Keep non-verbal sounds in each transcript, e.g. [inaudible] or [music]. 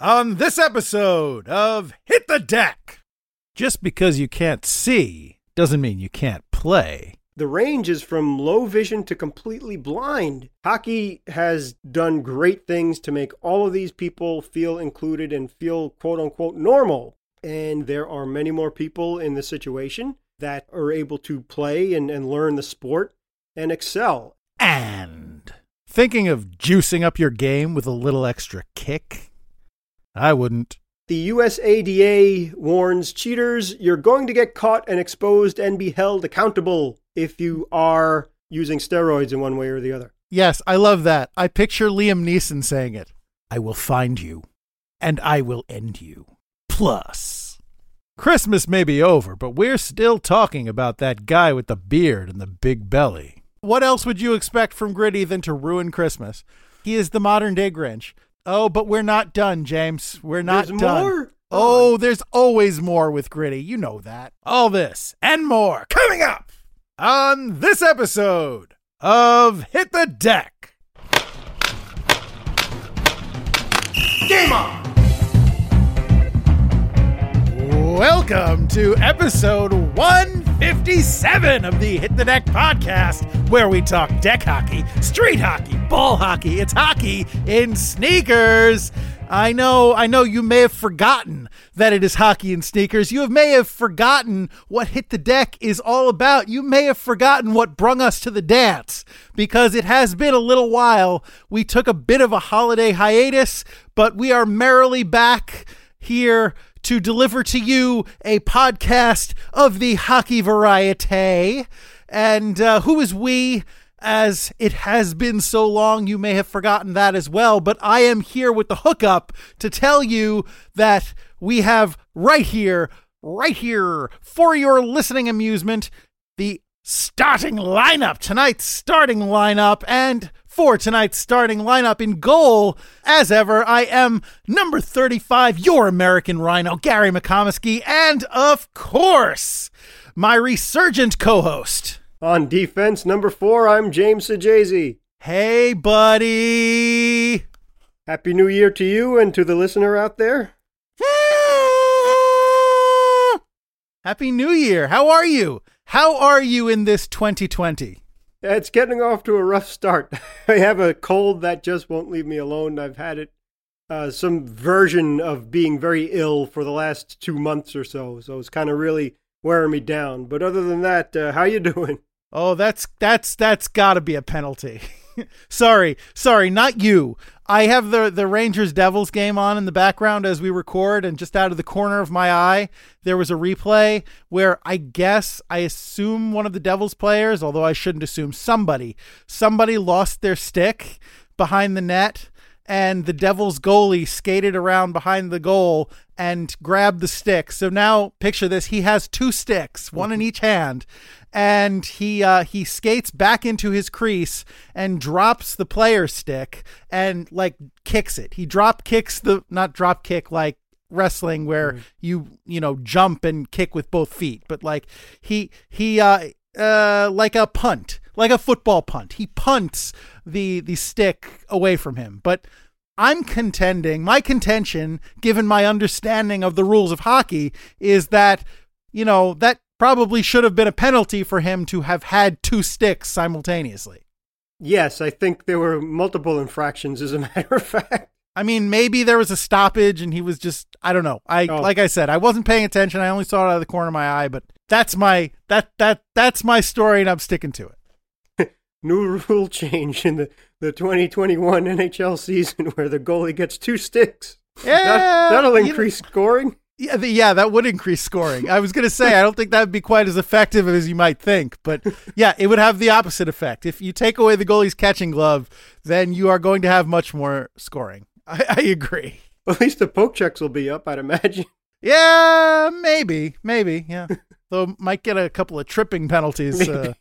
on this episode of Hit the Deck. Just because you can't see doesn't mean you can't play. The range is from low vision to completely blind. Hockey has done great things to make all of these people feel included and feel quote unquote normal. And there are many more people in the situation that are able to play and, and learn the sport and excel. And thinking of juicing up your game with a little extra kick? I wouldn't. The USADA warns cheaters you're going to get caught and exposed and be held accountable if you are using steroids in one way or the other. Yes, I love that. I picture Liam Neeson saying it. I will find you, and I will end you. Plus, Christmas may be over, but we're still talking about that guy with the beard and the big belly. What else would you expect from Gritty than to ruin Christmas? He is the modern day Grinch. Oh, but we're not done, James. We're not There's done. more? Oh, there's always more with Gritty. You know that. All this and more coming up on this episode of Hit the Deck. Game on! Welcome to episode 157 of the Hit the Deck podcast, where we talk deck hockey, street hockey, ball hockey. It's hockey in sneakers. I know, I know you may have forgotten that it is hockey in sneakers. You may have forgotten what Hit the Deck is all about. You may have forgotten what brung us to the dance because it has been a little while. We took a bit of a holiday hiatus, but we are merrily back here to deliver to you a podcast of the hockey variety. And uh, who is we? As it has been so long, you may have forgotten that as well. But I am here with the hookup to tell you that we have right here, right here, for your listening amusement, the starting lineup, tonight's starting lineup, and for tonight's starting lineup in goal, as ever, I am number 35, your American Rhino, Gary McComiskey, and of course, my resurgent co host. On defense, number four, I'm James Sajazi. Hey, buddy. Happy New Year to you and to the listener out there. [laughs] Happy New Year. How are you? How are you in this 2020? It's getting off to a rough start. [laughs] I have a cold that just won't leave me alone. I've had it, uh, some version of being very ill for the last two months or so. So it's kind of really wearing me down. But other than that, uh, how you [laughs] doing? Oh, that's that's that's got to be a penalty. [laughs] [laughs] sorry, sorry, not you. I have the the Rangers Devils game on in the background as we record, and just out of the corner of my eye, there was a replay where I guess I assume one of the Devils players, although I shouldn't assume somebody, somebody lost their stick behind the net. And the Devils goalie skated around behind the goal and grabbed the stick. So now picture this: he has two sticks, one in mm-hmm. each hand, and he uh, he skates back into his crease and drops the player stick and like kicks it. He drop kicks the not drop kick like wrestling where you you know jump and kick with both feet, but like he he uh uh like a punt, like a football punt. He punts the the stick away from him, but. I'm contending, my contention, given my understanding of the rules of hockey, is that, you know, that probably should have been a penalty for him to have had two sticks simultaneously. Yes, I think there were multiple infractions, as a [laughs] matter of fact. I mean, maybe there was a stoppage and he was just I don't know. I Oh. like I said, I wasn't paying attention. I only saw it out of the corner of my eye, but that's my that that that's my story and I'm sticking to it. [laughs] New rule change in the, the 2021 NHL season [laughs] where the goalie gets two sticks. Yeah, That, know- increase scoring. Yeah, the, yeah, that would increase scoring. I was going to say, I don't think that would be quite as effective as you might think, but yeah, it would have the opposite effect. If you take away the goalie's catching glove, then you are going to have much more scoring. I, I agree. [laughs] At least the poke checks will be up, I'd imagine. Yeah, maybe, maybe, yeah. Though might get a couple of tripping penalties [laughs] uh,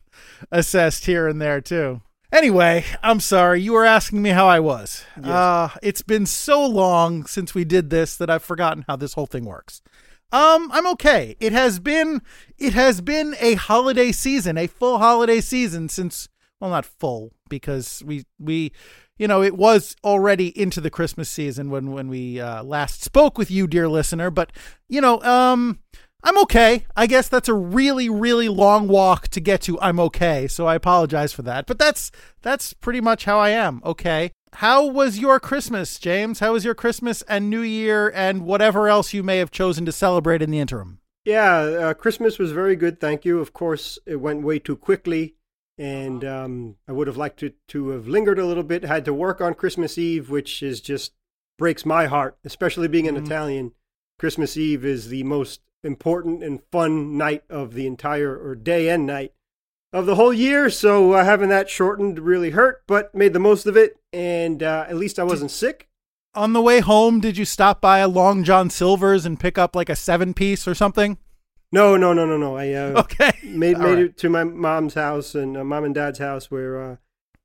assessed here and there too. Anyway, I'm sorry. You were asking me how I was. Yes. Uh, it's been so long since we did this that I've forgotten how this whole thing works. Um, I'm okay. It has been it has been a holiday season, a full holiday season since well not full because we we you know, it was already into the Christmas season when when we uh, last spoke with you, dear listener. But you know, um, I'm okay. I guess that's a really, really long walk to get to. I'm okay, so I apologize for that. But that's that's pretty much how I am. Okay. How was your Christmas, James? How was your Christmas and New Year and whatever else you may have chosen to celebrate in the interim? Yeah, uh, Christmas was very good. Thank you. Of course, it went way too quickly and um, I would have liked to to have lingered a little bit. Had to work on Christmas Eve, which is just breaks my heart, especially being an mm-hmm. Italian. Christmas Eve is the most important and fun night of the entire or day and night of the whole year. So uh, having that shortened really hurt, but made the most of it, and uh, at least I wasn't sick. On the way home, did you stop by a Long John Silver's and pick up like a seven piece or something? No, no, no, no, no. I uh, [laughs] okay made made right. it to my mom's house and uh, mom and dad's house where uh,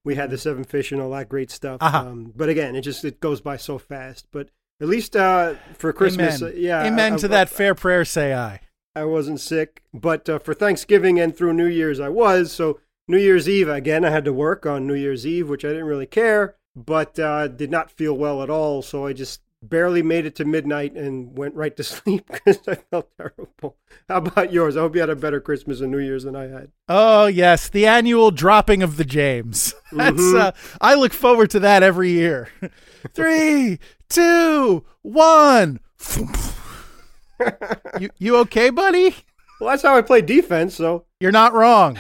we had the seven fish and all that great stuff. Uh-huh. Um, but again, it just it goes by so fast. But at least uh, for Christmas, Amen. Uh, yeah. Amen I, to I, that I, fair prayer. Say I. I wasn't sick, but uh, for Thanksgiving and through New Year's, I was. So New Year's Eve again, I had to work on New Year's Eve, which I didn't really care, but uh, did not feel well at all. So I just barely made it to midnight and went right to [laughs] sleep because I felt terrible. How about yours? I hope you had a better Christmas and New Year's than I had. Oh yes, the annual dropping of the James. [laughs] That's mm-hmm. uh, I look forward to that every year. [laughs] Three, two, one. you you okay, buddy? Well, that's how I play defense. So you're not wrong.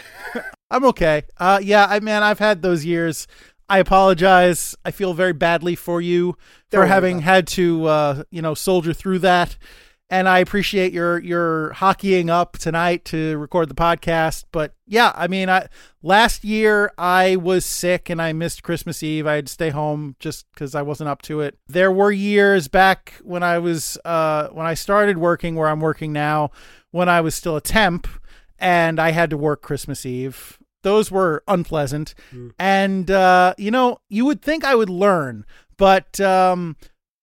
I'm okay. Uh, yeah, I man, I've had those years. I apologize. I feel very badly for you for having had to, uh, you know, soldier through that. And I appreciate your your hockeying up tonight to record the podcast. But yeah, I mean, I last year I was sick and I missed Christmas Eve. I had to stay home just because I wasn't up to it. There were years back when I was uh, when I started working where I'm working now, when I was still a temp, and I had to work Christmas Eve those were unpleasant. Mm. And, uh, you know, you would think I would learn, but um,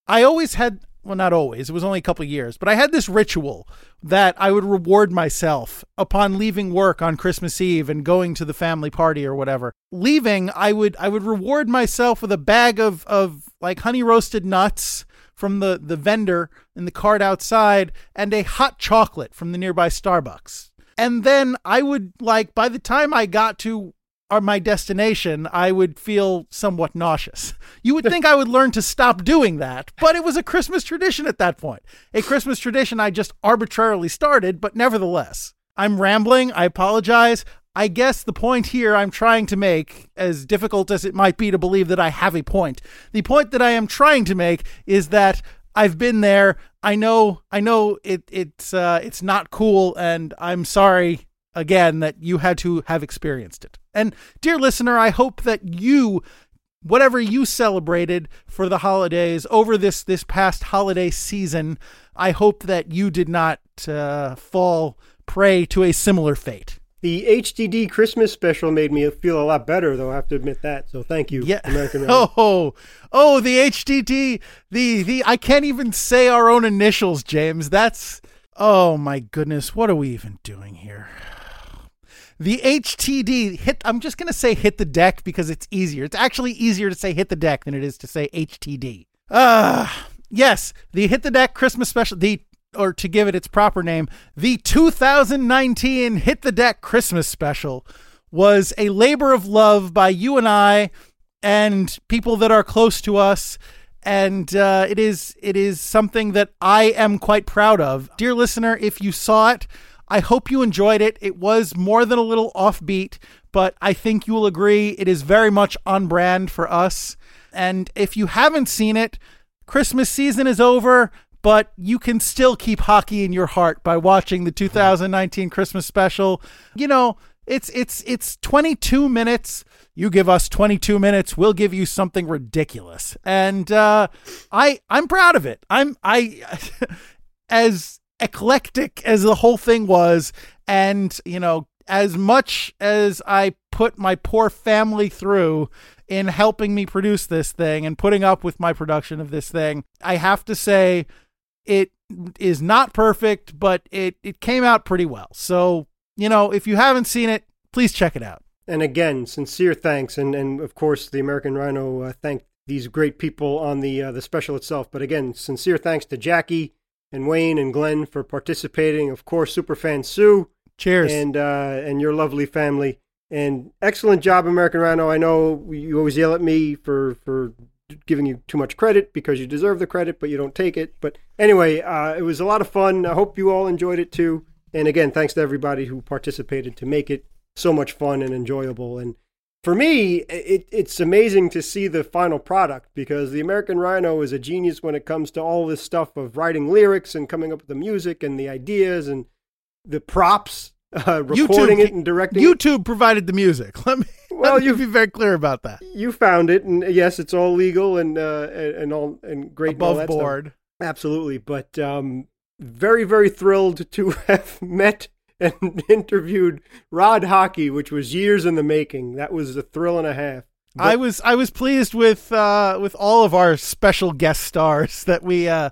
I always had, well, not always, it was only a couple years, but I had this ritual that I would reward myself upon leaving work on Christmas Eve and going to the family party or whatever. Leaving, I would I would reward myself with a bag of of like honey roasted nuts from the the vendor in the cart outside and a hot chocolate from the nearby Starbucks. And then I would like by the time I got to our, my destination, I would feel somewhat nauseous. You would think I would learn to stop doing that, but it was a Christmas tradition at that point. A Christmas tradition I just arbitrarily started, but nevertheless. I'm rambling. I apologize. I guess the point here I'm trying to make, as difficult as it might be to believe that I have a point, the point that I am trying to make is that I've been there. I know I know it it's uh it's not cool and I'm sorry again that you had to have experienced it. And dear listener, I hope that you whatever you celebrated for the holidays over this this past holiday season, I hope that you did not uh, fall prey to a similar fate. The HDD Christmas special made me feel a lot better, though. I have to admit that. So thank you, yeah. American. [laughs] oh, oh, the HDD, the the. I can't even say our own initials, James. That's. Oh my goodness, what are we even doing here? The HTD hit. I'm just gonna say hit the deck because it's easier. It's actually easier to say hit the deck than it is to say HTD. Ah, uh, yes, the hit the deck Christmas special. The or to give it its proper name, the 2019 Hit the Deck Christmas special was a labor of love by you and I and people that are close to us. And uh, it is it is something that I am quite proud of. Dear listener, if you saw it, I hope you enjoyed it. It was more than a little offbeat, but I think you will agree it is very much on brand for us. And if you haven't seen it, Christmas season is over but you can still keep hockey in your heart by watching the 2019 Christmas special. You know, it's it's it's 22 minutes. You give us 22 minutes, we'll give you something ridiculous. And uh, I I'm proud of it. I'm I [laughs] as eclectic as the whole thing was and, you know, as much as I put my poor family through in helping me produce this thing and putting up with my production of this thing, I have to say it is not perfect, but it, it came out pretty well. So, you know, if you haven't seen it, please check it out. And again, sincere thanks, and and of course the American Rhino uh, thanked these great people on the uh, the special itself. But again, sincere thanks to Jackie and Wayne and Glenn for participating. Of course, superfan Sue. Cheers. And uh, and your lovely family. And excellent job, American Rhino. I know you always yell at me for for giving you too much credit because you deserve the credit, but you don't take it. But anyway, uh, it was a lot of fun. I hope you all enjoyed it too. And again, thanks to everybody who participated to make it so much fun and enjoyable. And for me, it, it's amazing to see the final product because the American Rhino is a genius when it comes to all this stuff of writing lyrics and coming up with the music and the ideas and the props, uh, recording YouTube, it and directing. YouTube provided the music. [laughs] Let me well, let me you be very clear about that. You found it, and yes, it's all legal and uh, and all and great above and board. Stuff. Absolutely, but um, very very thrilled to [laughs] have met and [laughs] interviewed Rod Hockey, which was years in the making. That was a thrill and a half. But, I was I was pleased with uh, with all of our special guest stars that we uh,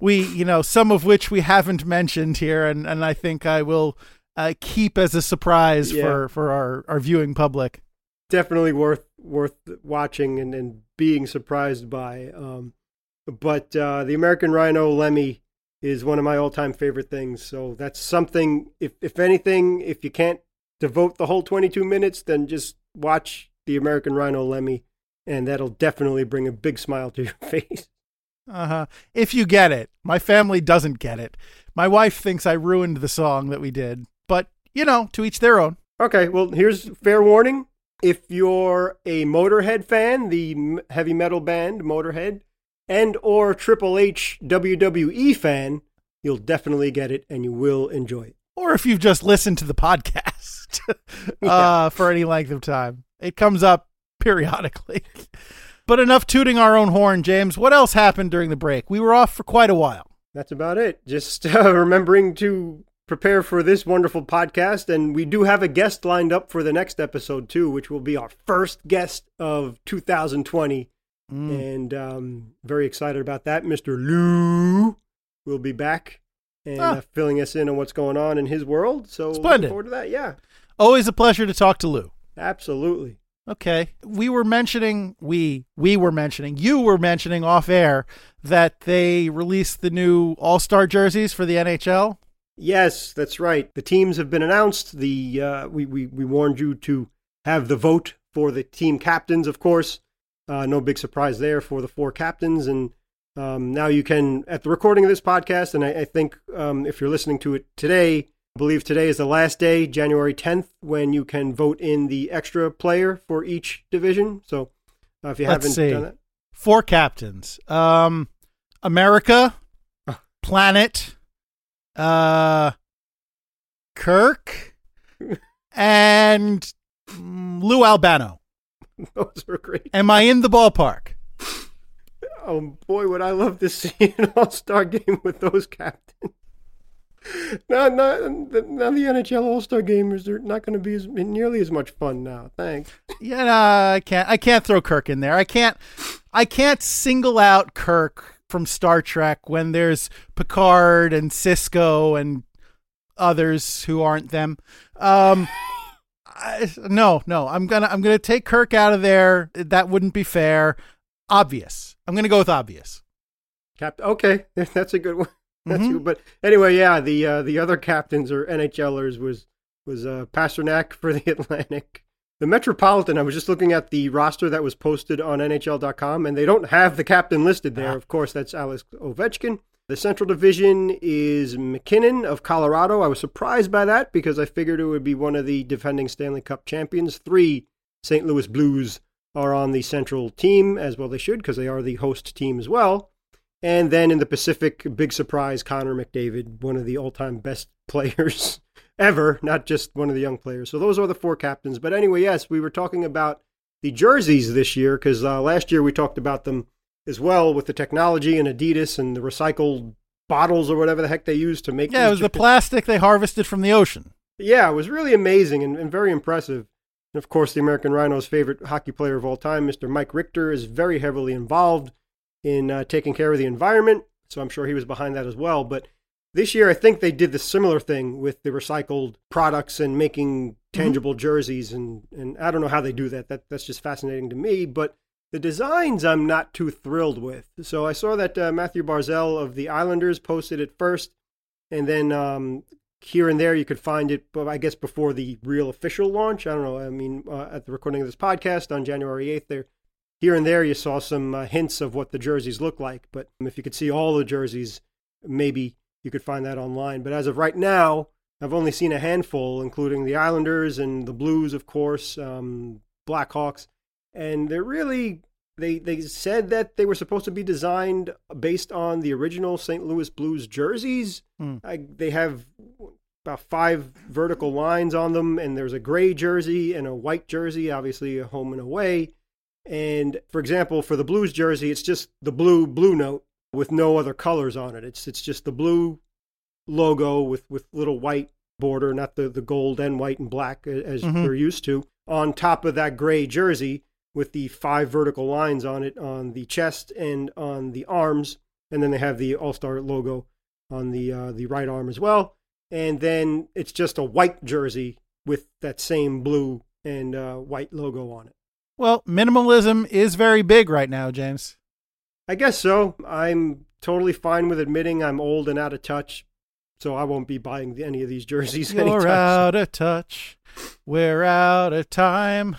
we you know some of which we haven't mentioned here, and and I think I will uh, keep as a surprise yeah. for for our our viewing public. Definitely worth worth watching and, and being surprised by. Um, but uh, the American Rhino Lemmy is one of my all-time favorite things. So that's something. If if anything, if you can't devote the whole 22 minutes, then just watch the American Rhino Lemmy, and that'll definitely bring a big smile to [laughs] your face. Uh huh. If you get it, my family doesn't get it. My wife thinks I ruined the song that we did, but you know, to each their own. Okay. Well, here's fair warning. If you're a Motorhead fan, the heavy metal band Motorhead, and or Triple H WWE fan, you'll definitely get it and you will enjoy it. Or if you've just listened to the podcast [laughs] [laughs] uh, for any length of time, it comes up periodically. [laughs] but enough tooting our own horn, James. What else happened during the break? We were off for quite a while. That's about it. Just uh, remembering to prepare for this wonderful podcast. And we do have a guest lined up for the next episode, too, which will be our first guest of 2020. Mm. And um, very excited about that. Mr. Lou will be back and ah. uh, filling us in on what's going on in his world. So Splendid. forward to that. Yeah. Always a pleasure to talk to Lou. Absolutely. Okay. We were mentioning we we were mentioning you were mentioning off air that they released the new All-Star jerseys for the NHL. Yes, that's right. The teams have been announced. The uh, we, we we warned you to have the vote for the team captains, of course. Uh, no big surprise there for the four captains. And um, now you can, at the recording of this podcast, and I, I think um, if you're listening to it today, I believe today is the last day, January 10th, when you can vote in the extra player for each division. So uh, if you Let's haven't see. done that, four captains: um, America, [laughs] Planet, uh, Kirk, [laughs] and Lou Albano. [laughs] Those were great. Am I in the ballpark? Oh boy, would I love to see an All Star game with those captains. Now, now, now the NHL All Star gamers are not going to be as, nearly as much fun now. Thanks. Yeah, no, I can't. I can't throw Kirk in there. I can't. I can't single out Kirk from Star Trek when there's Picard and Sisko and others who aren't them. Um, I, no, no. I'm gonna I'm gonna take Kirk out of there. That wouldn't be fair. Obvious. I'm gonna go with obvious. Cap. Okay, [laughs] that's a good one. [laughs] That's mm-hmm. good. But anyway, yeah. The uh, the other captains or NHLers was was uh, Pastrnak for the [laughs] Atlantic. The Metropolitan. I was just looking at the roster that was posted on NHL.com, and they don't have the captain listed there. Ah. Of course, that's Alex Ovechkin. The Central Division is MacKinnon of Colorado. I was surprised by that because I figured it would be one of the defending Stanley Cup champions. Three St. Louis Blues are on the Central team, as well they should, because they are the host team as well. And then in the Pacific, big surprise, Connor McDavid, one of the all time best [laughs] players ever, not just one of the young players. So those are the four captains. But anyway, yes, we were talking about the jerseys this year because uh, last year we talked about them as well with the technology and Adidas and the recycled bottles or whatever the heck they use to make. Yeah, it was the plastic they harvested from the ocean. Yeah, it was really amazing and, and very impressive. And of course, the American Rhinos' favorite hockey player of all time, Mr. Mike Richter, is very heavily involved in uh, taking care of the environment. So I'm sure he was behind that as well. But This year, I think they did the similar thing with the recycled products and making tangible mm-hmm. jerseys, and and I don't know how they do that. That that's just fascinating to me. But the designs, I'm not too thrilled with. So I saw that uh, Mathew Barzal of the Islanders posted it first, and then um, here and there you could find it, but I guess before the real official launch. I don't know. I mean, uh, at the recording of this podcast on January 8th, there, here and there you saw some uh, hints of what the jerseys look like. But if you could see all the jerseys, maybe you could find that online. But as of right now, I've only seen a handful, including the Islanders and the Blues, of course, um, Blackhawks, and they're really they they said that they were supposed to be designed based on the original St. Louis Blues jerseys. Hmm. I, they have about five vertical lines on them, and there's a gray jersey and a white jersey, obviously a home and away. And for example, for the Blues jersey, it's just the blue blue note with no other colors on it. It's it's just the blue logo with with little white border, not the the gold and white and black as mm-hmm. we're used to, on top of that gray jersey with the five vertical lines on it on the chest and on the arms, and then they have the All Star logo on the uh, the right arm as well. And then it's just a white jersey with that same blue and uh, white logo on it. Well, minimalism is very big right now, James. I guess so. I'm totally fine with admitting I'm old and out of touch, so I won't be buying any of these jerseys. [laughs] You're out of touch. We're out of time.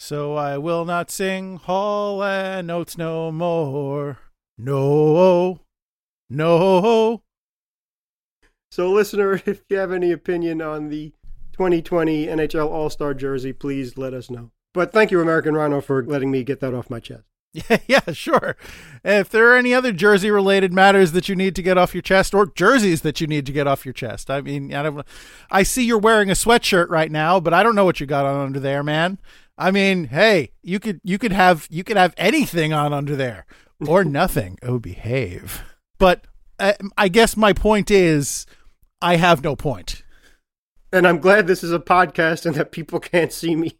So I will not sing Hall and Oates no more. No, no. So, listener, [laughs] if you have any opinion on the 2020 NHL All Star jersey, please let us know. But thank you, American Rhino, for letting me get that off my chest. Yeah, [laughs] yeah, sure. If there are any other jersey related matters that you need to get off your chest or jerseys that you need to get off your chest. I mean, I don't I see you're wearing a sweatshirt right now, but I don't know what you got on under there, man. I mean, hey, you could you could have you could have anything on under there or [laughs] nothing. oh, behave. But uh, I guess my point is, I have no point. And I'm glad this is a podcast and that people [laughs] can't see me.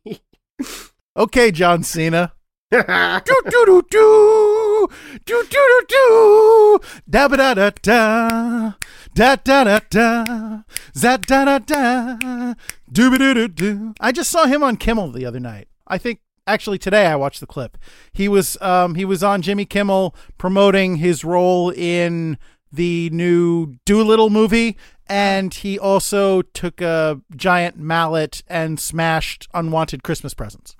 [laughs] okay, John Cena. do do do do do do do do da ba da da da da da da da za da da da do do do do. I just saw him on Kimmel the other night. I think actually today I watched the clip. He was um he was on Jimmy Kimmel promoting his role in the new Dolittle movie and he also took a giant mallet and smashed unwanted Christmas presents.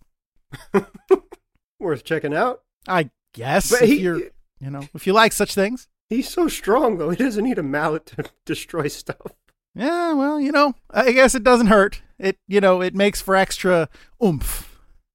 [laughs] Worth checking out. I guess but if he, you're, you know, if you like such things. He's so strong though; he doesn't need a mallet to [laughs] destroy stuff. Yeah, well, you know, I guess it doesn't hurt. It, you know, it makes for extra oomph.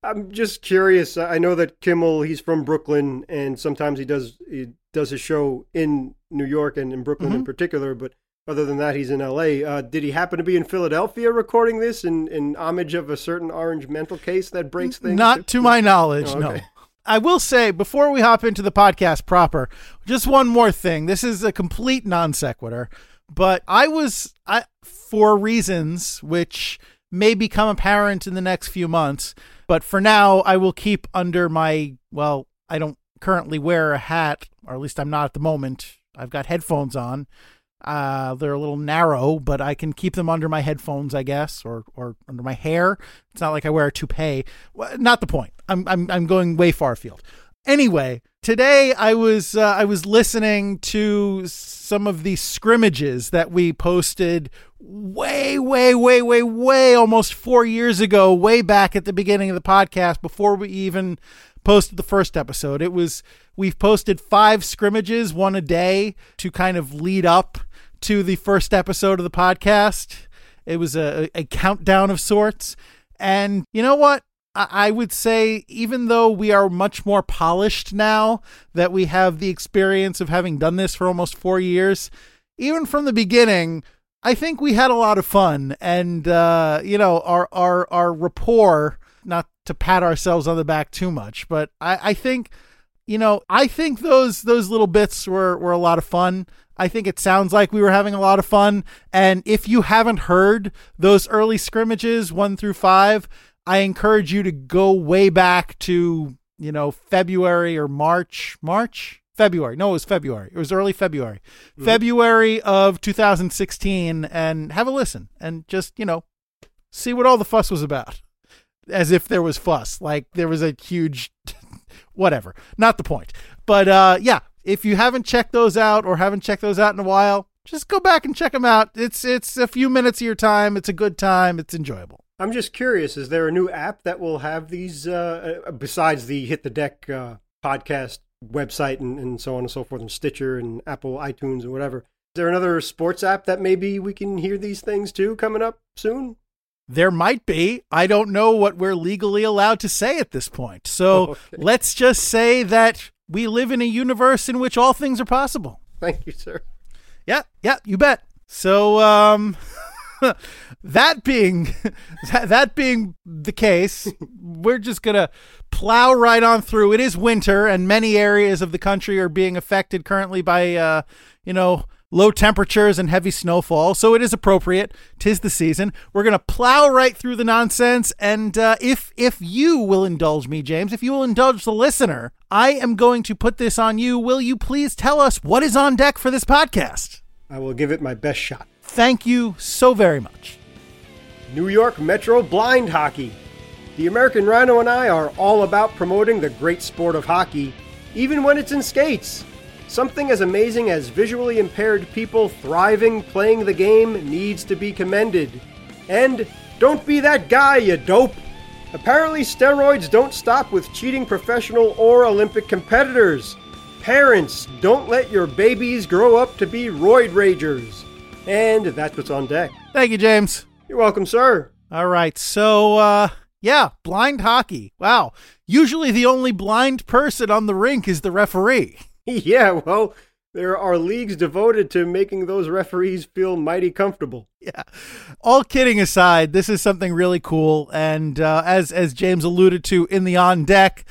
I'm just curious. I know that Kimmel, he's from Brooklyn, and sometimes he does he does his show in New York and in Brooklyn mm-hmm. in particular. But other than that, he's in L.A. Uh, did he happen to be in Philadelphia recording this in, in homage of a certain orange mental case that breaks things? Not to my knowledge, oh, okay. no. I will say before we hop into the podcast proper, just one more thing. This is a complete non sequitur, but I was I, for reasons which may become apparent in the next few months. But for now, I will keep under my well. I don't currently wear a hat, or at least I'm not at the moment. I've got headphones on, uh, they're a little narrow, but I can keep them under my headphones, I guess, or or under my hair. It's not like I wear a toupee. Well, not the point. I'm I'm I'm going way far afield. Anyway, today I was uh, I was listening to some of the scrimmages that we posted way way way way way almost 4 years ago, way back at the beginning of the podcast before we even posted the first episode. It was we've posted 5 scrimmages, one a day to kind of lead up to the first episode of the podcast. It was a, a countdown of sorts. And you know what? I would say, even though we are much more polished now that we have the experience of having done this for almost four years, even from the beginning, I think we had a lot of fun. And, uh, you know, our, our, our rapport, not to pat ourselves on the back too much, but I, I think, you know, I think those, those little bits were, were a lot of fun. I think it sounds like we were having a lot of fun. And if you haven't heard those early scrimmages, one through five, I encourage you to go way back to, you know, February or March, March, February. No, it was February. It was early February. Mm-hmm. February of 2016 and have a listen and just, you know, see what all the fuss was about. As if there was fuss. Like there was a huge [laughs] whatever. Not the point. But uh yeah, if you haven't checked those out or haven't checked those out in a while, just go back and check them out. It's it's a few minutes of your time. It's a good time. It's enjoyable. I'm just curious. Is there a new app that will have these uh, uh besides the Hit the Deck uh, podcast website and, and so on and so forth, and Stitcher and Apple iTunes and whatever? Is there another sports app that maybe we can hear these things too coming up soon? There might be. I don't know what we're legally allowed to say at this point. So [laughs] okay. let's just say that we live in a universe in which all things are possible. Thank you, sir. Yeah, yeah, you bet. So, um, [laughs] that being [laughs] that, that being the case, we're just gonna plow right on through. It is winter, and many areas of the country are being affected currently by, uh, you know, low temperatures and heavy snowfall. So it is appropriate. Tis the season. We're gonna plow right through the nonsense, and uh, if if you will indulge me, James, if you will indulge the listener, I am going to put this on you. Will you please tell us what is on deck for this podcast? I will give it my best shot. Thank you so very much. New York Metro Blind Hockey. The American Rhino and I are all about promoting the great sport of hockey, even when it's in skates. Something as amazing as visually impaired people thriving playing the game needs to be commended. And don't be that guy, you dope! Apparently, steroids don't stop with cheating professional or Olympic competitors. Parents, don't let your babies grow up to be roid ragers. And that's what's on deck. Thank you, James. You're welcome, sir. All right. So, uh, yeah, blind hockey. Wow. Usually the only blind person on the rink is the referee. [laughs] yeah, well, there are leagues devoted to making those referees feel mighty comfortable. Yeah. All kidding aside, this is something really cool. And uh, as, as James alluded to in the on deck,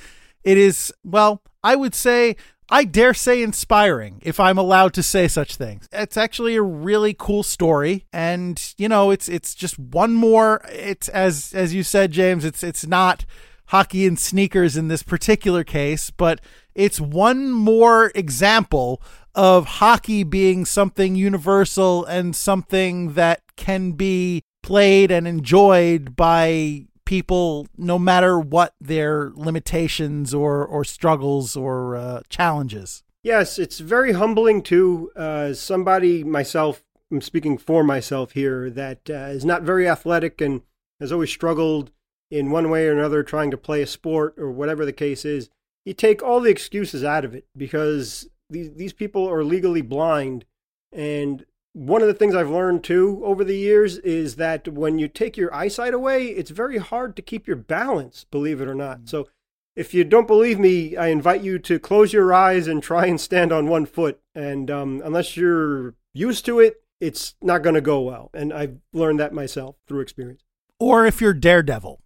it is, well, I would say I dare say inspiring, if I'm allowed to say such things. It's actually a really cool story, and you know, it's it's just one more. It's as as you said, James. It's it's not hockey and sneakers in this particular case, but it's one more example of hockey being something universal and something that can be played and enjoyed by people no matter what their limitations or or struggles or uh, challenges. Yes, it's very humbling too. Uh, somebody myself, I'm speaking for myself here, that uh, is not very athletic and has always struggled in one way or another trying to play a sport or whatever the case is. You take all the excuses out of it because these these people are legally blind and one of the things I've learned too over the years is that when you take your eyesight away, it's very hard to keep your balance, believe it or not. Mm. So if you don't believe me, I invite you to close your eyes and try and stand on one foot. And um, unless you're used to it, it's not going to go well. And I've learned that myself through experience. Or if you're Daredevil.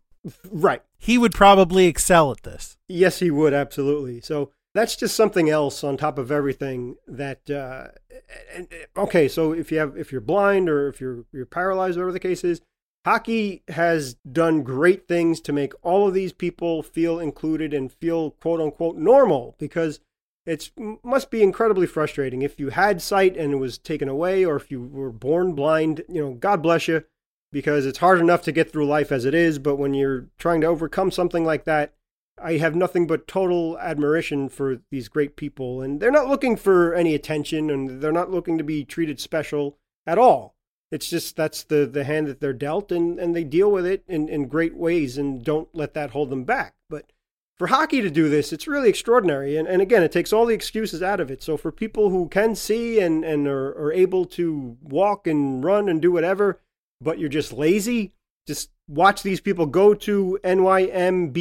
Right. He would probably excel at this. Yes, he would, absolutely. So that's just something else on top of everything that uh, okay so if you have if you're blind or if you're you're paralyzed whatever the case is hockey has done great things to make all of these people feel included and feel quote unquote normal because it must be incredibly frustrating. If you had sight and it was taken away or if you were born blind you know god bless you because it's hard enough to get through life as it is but when you're trying to overcome something like that I have nothing but total admiration for these great people. And they're not looking for any attention and they're not looking to be treated special at all. It's just that's the, the hand that they're dealt and, and they deal with it in, in great ways and don't let that hold them back. But for hockey to do this, it's really extraordinary. And, and again, it takes all the excuses out of it. So for people who can see and, and are, are able to walk and run and do whatever, but you're just lazy, just watch these people go to nymbh.org.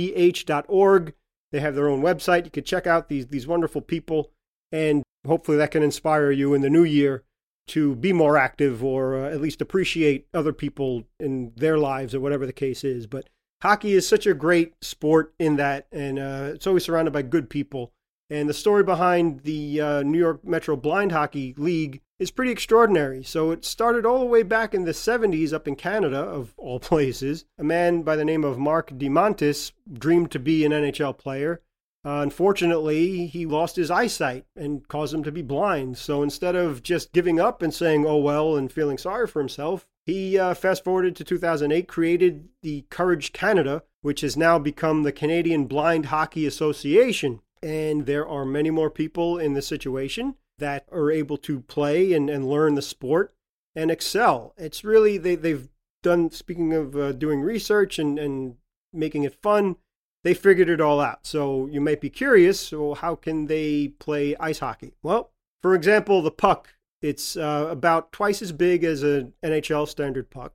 They have their own website. You can check out these these wonderful people, and hopefully that can inspire you in the new year to be more active or uh, at least appreciate other people in their lives or whatever the case is. But hockey is such a great sport in that, and uh, it's always surrounded by good people. And the story behind the uh, New York Metro Blind Hockey League is pretty extraordinary. So it started all the way back in the 70s up in Canada, of all [laughs] places. A man by the name of Mark DeMontis dreamed to be an NHL player. Uh, unfortunately, he lost his eyesight and caused him to be blind. So instead of just giving up and saying, oh well, and feeling sorry for himself, he uh, fast forwarded to 2008, created the Courage Canada, which has now become the Canadian Blind Hockey Association. And there are many more people in the situation that are able to play and, and learn the sport and excel. It's really, they, they've done, speaking of uh, doing research and, and making it fun, they figured it all out. So you might be curious, well, how can they play ice hockey? Well, for example, the puck, it's uh, about twice as big as an NHL standard puck,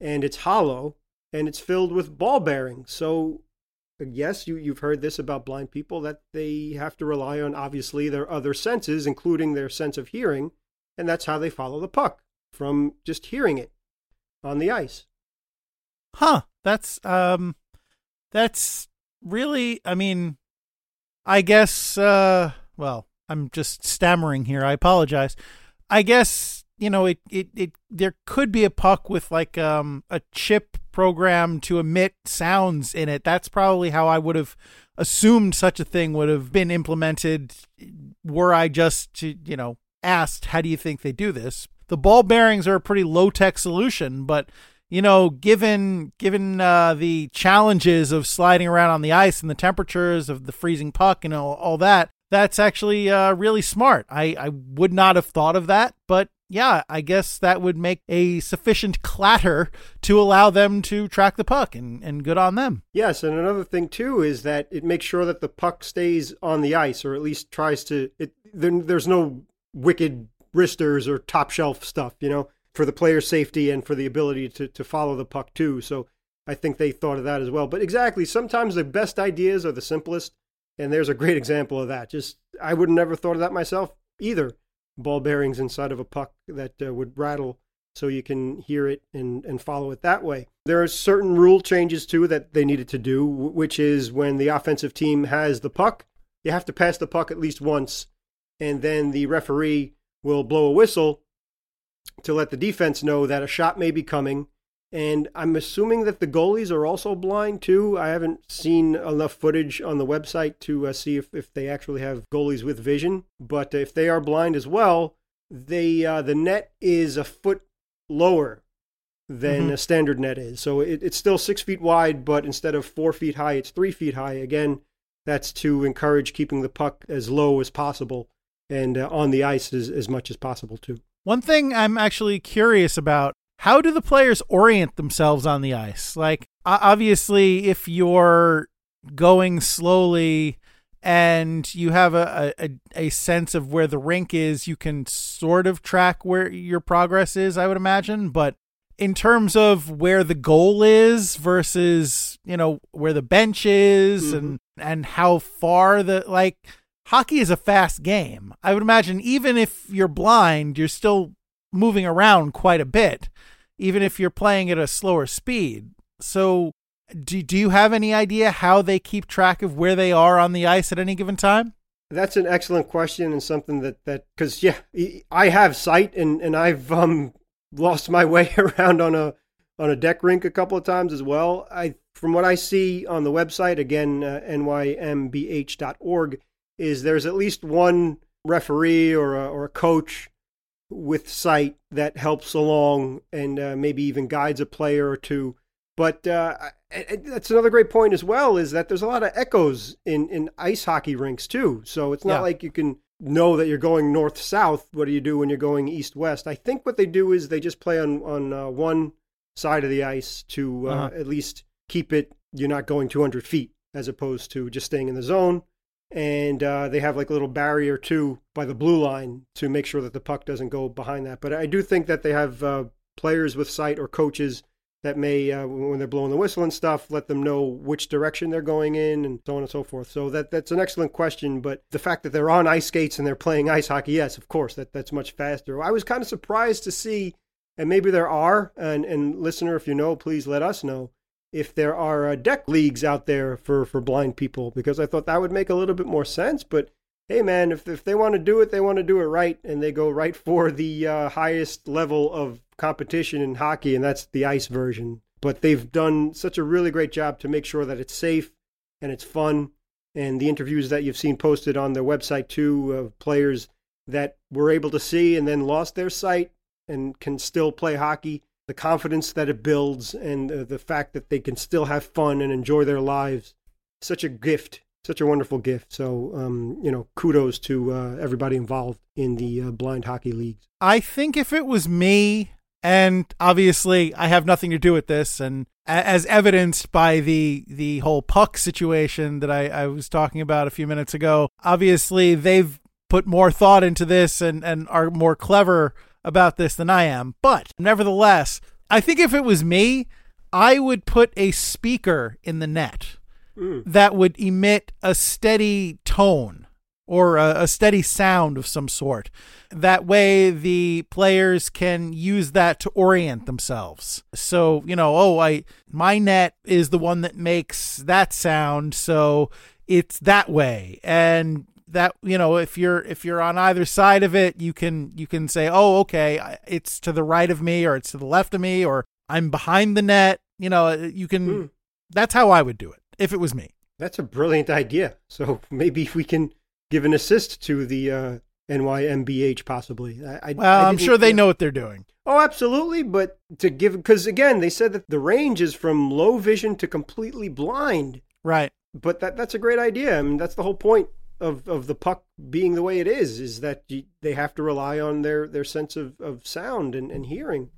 and it's hollow, and it's filled with ball bearings. So yes, you, you've heard this about blind people that they have to rely on, obviously, their other senses, including their sense of hearing, and that's how they follow the puck from just hearing it on the ice. Huh. That's um that's really I mean I guess uh well, I'm just stammering here. I apologize. I guess, you know, it it, it there could be a puck with like um a chip program to emit sounds in it. That's probably how I would have assumed such a thing would have been implemented were I just to, you know, asked, how do you think they do this? The ball bearings are a pretty low tech solution, but you know, given given uh, the challenges of sliding around on the ice and the temperatures of the freezing puck and all, all that, that's actually uh, really smart. I, I would not have thought of that, but yeah, I guess that would make a sufficient clatter to allow them to track the puck, and, and good on them. Yes, and another thing too is that it makes sure that the puck stays on the ice, or at least tries to. It there, there's no wicked wristers or top shelf stuff, you know, for the player's safety and for the ability to to follow the puck too. So I think they thought of that as well. But exactly, sometimes the best ideas are the simplest, and there's a great example of that. Just I would have never thought of that myself either ball bearings inside of a puck that uh, would rattle so you can hear it and, and follow it that way. There are certain rule changes too that they needed to do, which is when the offensive team has the puck, you have to pass the puck at least once, and then the referee will blow a whistle to let the defense know that a shot may be coming and I'm assuming that the goalies are also blind too. I haven't seen enough footage on the website to uh, see if, if they actually have goalies with vision. But if they are blind as well, they uh, the net is a foot lower than mm-hmm. a standard net is. So it, it's still six feet wide, but instead of four feet high, it's three feet high. Again, that's to encourage keeping the puck as low as possible and uh, on the ice as, as much as possible too. One thing I'm actually curious about how do the players orient themselves on the ice? Like, obviously, if you're going slowly and you have a, a, a sense of where the rink is, you can sort of track where your progress is, I would imagine. But in terms of where the goal is versus, you know, where the bench is mm-hmm. and, and how far the, like, hockey is a fast game. I would imagine even if you're blind, you're still moving around quite a bit even if you're playing at a slower speed. So, do, do you have any idea how they keep track of where they are on the ice at any given time? That's an excellent question and something that that because yeah, I have sight and and I've um lost my way [laughs] around on a on a deck rink a couple of times as well. I from what I see on the website again uh, nymbh.org is there's at least one referee or a, or a coach with sight that helps along and uh, maybe even guides a player or two. But uh, that's another great point as well is that there's a lot of echoes in, in ice hockey rinks too. So it's not yeah. like you can know that you're going north south. What do you do when you're going east west? I think what they do is they just play on on uh, one side of the ice to uh, uh-huh. at least keep it. You're not going 200 feet as opposed to just staying in the zone and uh, they have like a little barrier too by the blue line to make sure that the puck doesn't go behind that. But I do think that they have uh, players with sight or coaches that may, uh, when they're blowing the whistle and stuff, let them know which direction they're going in and so on and so forth. So that that's an excellent question. But the fact that they're on ice skates and they're playing ice hockey, yes, of course, that that's much faster. I was kind of surprised to see, and maybe there are, and and listener, if you know, please let us know if there are uh, deck leagues out there for, for blind people because I thought that would make a little bit more sense. But hey, man, if, if they want to do it, they want to do it right and they go right for the uh, highest level of competition in hockey, and that's the ice version. But they've done such a really great job to make sure that it's safe and it's fun and the interviews that you've seen posted on their website too of players that were able to see and then lost their sight and can still play hockey, the confidence that it builds, and uh, the fact that they can still have fun and enjoy their lives. Such a gift, such a wonderful gift. So, um, you know, kudos to uh, everybody involved in the uh, blind hockey leagues. I think if it was me, and obviously I have nothing to do with this, and as evidenced by the the whole puck situation that I, I was talking about a few minutes ago, obviously they've put more thought into this and, and are more clever about this than I am. But nevertheless, I think if it was me, I would put a speaker in the net mm. that would emit a steady tone or a, a, steady sound of some sort. That way, the players can use that to orient themselves. So, you know, oh, I my net is the one that makes that sound, so it's that way. And that you know if you're if you're on either side of it you can you can say oh okay it's to the right of me or it's to the left of me or i'm behind the net you know uh, you can mm. that's how i would do it if it was me. That's a brilliant idea. So maybe if we can give an assist to the uh, nymbh possibly. I, I well I i'm sure they know what they're doing. Oh absolutely but to give because again they said that the range is from low vision to completely blind. Right. But that that's a great idea. I mean that's the whole point of, of the puck being the way it is is that you, they have to rely on their, their sense of, of sound and, and hearing.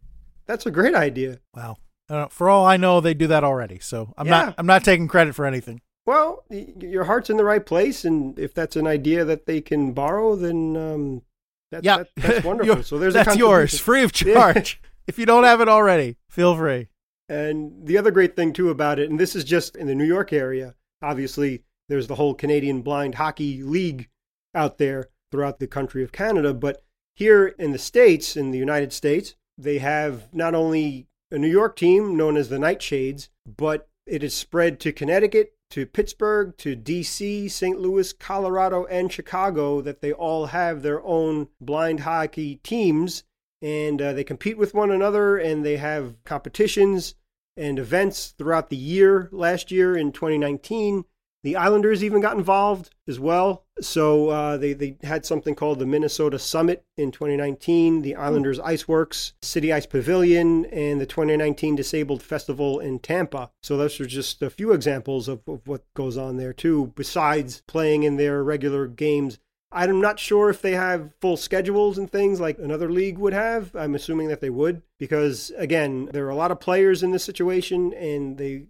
That's a great idea. Wow. Uh, for all I know, they do that already. So I'm yeah. not I'm not taking credit for anything. Well, your heart's in the right place, and if that's an idea that they can borrow, then um, that, yeah, that, that's [laughs] wonderful. so there's that's yours, free of charge. [laughs] if you don't have it already, feel free. And the other great thing too about it, and this is just in the New York area. Obviously, there's the whole Canadian Blind Hockey League out there throughout the country of Canada. But here in the States, in the United States, they have not only a New York team known as the Nightshades, but it is spread to Connecticut, to Pittsburgh, to DC, St. Louis, Colorado, and Chicago, that they all have their own blind hockey teams. And uh, they compete with one another and they have competitions and events throughout the year. Last year in 2019, the Islanders even got involved as well. So uh, they, they had something called the Minnesota Summit in 2019, the Islanders Iceworks, City Ice Pavilion, and the 2019 Disabled Festival in Tampa. So those are just a few examples of, of what goes on there too, besides playing in their regular games. I'm not sure if they have full schedules and things like another league would have. I'm assuming that they would because, again, there are a lot of players in this situation and they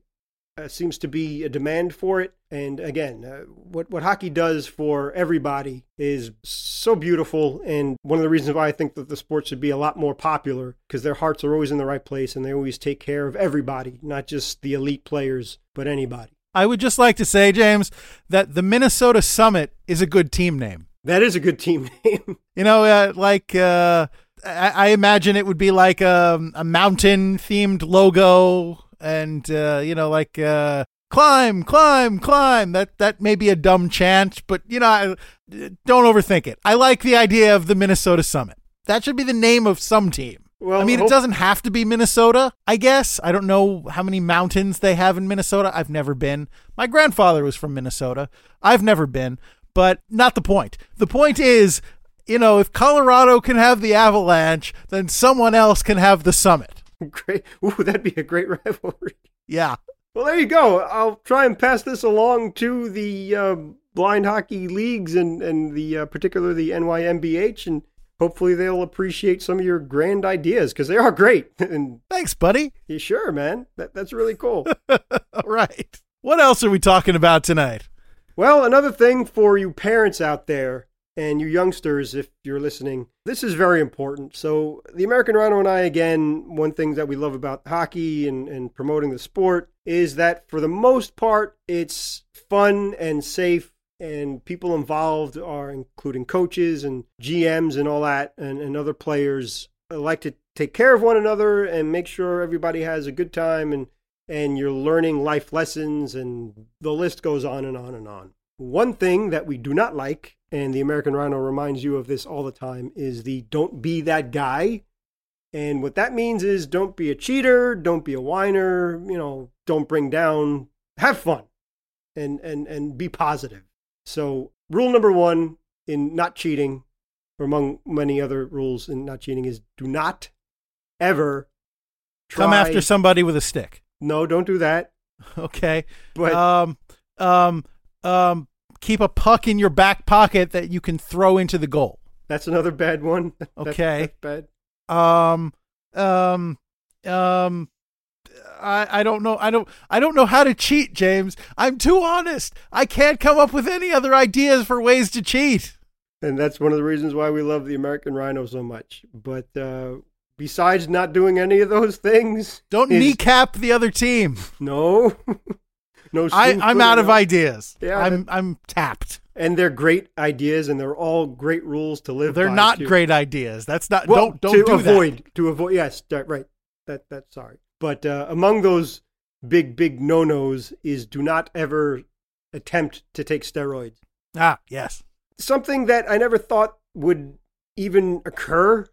uh, seems to be a demand for it. And again, uh, what what hockey does for everybody is so beautiful, and one of the reasons why I think that the sport should be a lot more popular because their hearts are always in the right place, and they always take care of everybody, not just the elite players, but anybody. I would just like to say, James, that the Minnesota Summit is a good team name. That is a good team [laughs] name. you know, uh, like. Uh, I, imagine it would be like a, um, a mountain themed logo and uh, you know, like uh, climb, climb, climb. That that may be a dumb chant, but you know, don't overthink it. I like the idea of the Minnesota Summit. That should be the name of some team. Well, I mean, hope- it doesn't have to be Minnesota, I guess. I don't know how many mountains they have in Minnesota. I've never been. My grandfather was from Minnesota. I've never been, but not the point. The point is, you know, if Colorado can have the avalanche, then someone else can have the summit. [laughs] great. Ooh, that'd be a great [laughs] rivalry. Yeah. Well, there you go. I'll try and pass this along to the uh, blind hockey leagues and and the uh, particular the NYMBH, and hopefully they'll appreciate some of your grand ideas because they are great. [laughs] and thanks, buddy. Yeah, sure, man. That that's really cool. All right. What else are we talking about tonight? Well, another thing for you parents out there and you youngsters, if you're listening, this is very important. So, the American Rhino and I, again, one thing that we love about hockey and, and promoting the sport is that for the most part, it's fun and safe, and people involved are including coaches and GMs and all that, and, and other players like to take care of one another and make sure everybody has a good time and and you're learning life lessons and the list goes on and on and on. One thing that we do not like and the American Rhino reminds you of this all the time, is the don't be that guy. And what that means is don't be a cheater, don't be a whiner, you know, don't bring down, have fun. and and and be positive. So rule number one in not cheating, or among many other rules in not cheating, is do not ever try. Come after somebody with a stick. No, don't do that. [laughs] Okay. But um, um, um, keep a puck in your back pocket that you can throw into the goal. that's another bad one. [laughs] That's- Okay. that's bad. Um, um, um, I, I don't know. I don't. I don't know how to cheat, James. I'm too honest. I can't come up with any other ideas for ways to cheat. And that's one of the reasons why we love the American Rhino so much. But uh, besides not doing any of those things, Don't is- kneecap the other team. [laughs] no, [laughs] no. I, I'm out of ideas. Yeah, I'm I'm tapped. And they're great ideas, and they're all great rules to live. By. They're by, not too. great ideas. That's not. Well, don't don't to do avoid to avoid. Yes, right. That that's sorry. But uh, among those big big no nos is do not ever attempt to take steroids. Ah, yes. Something that I never thought would even occur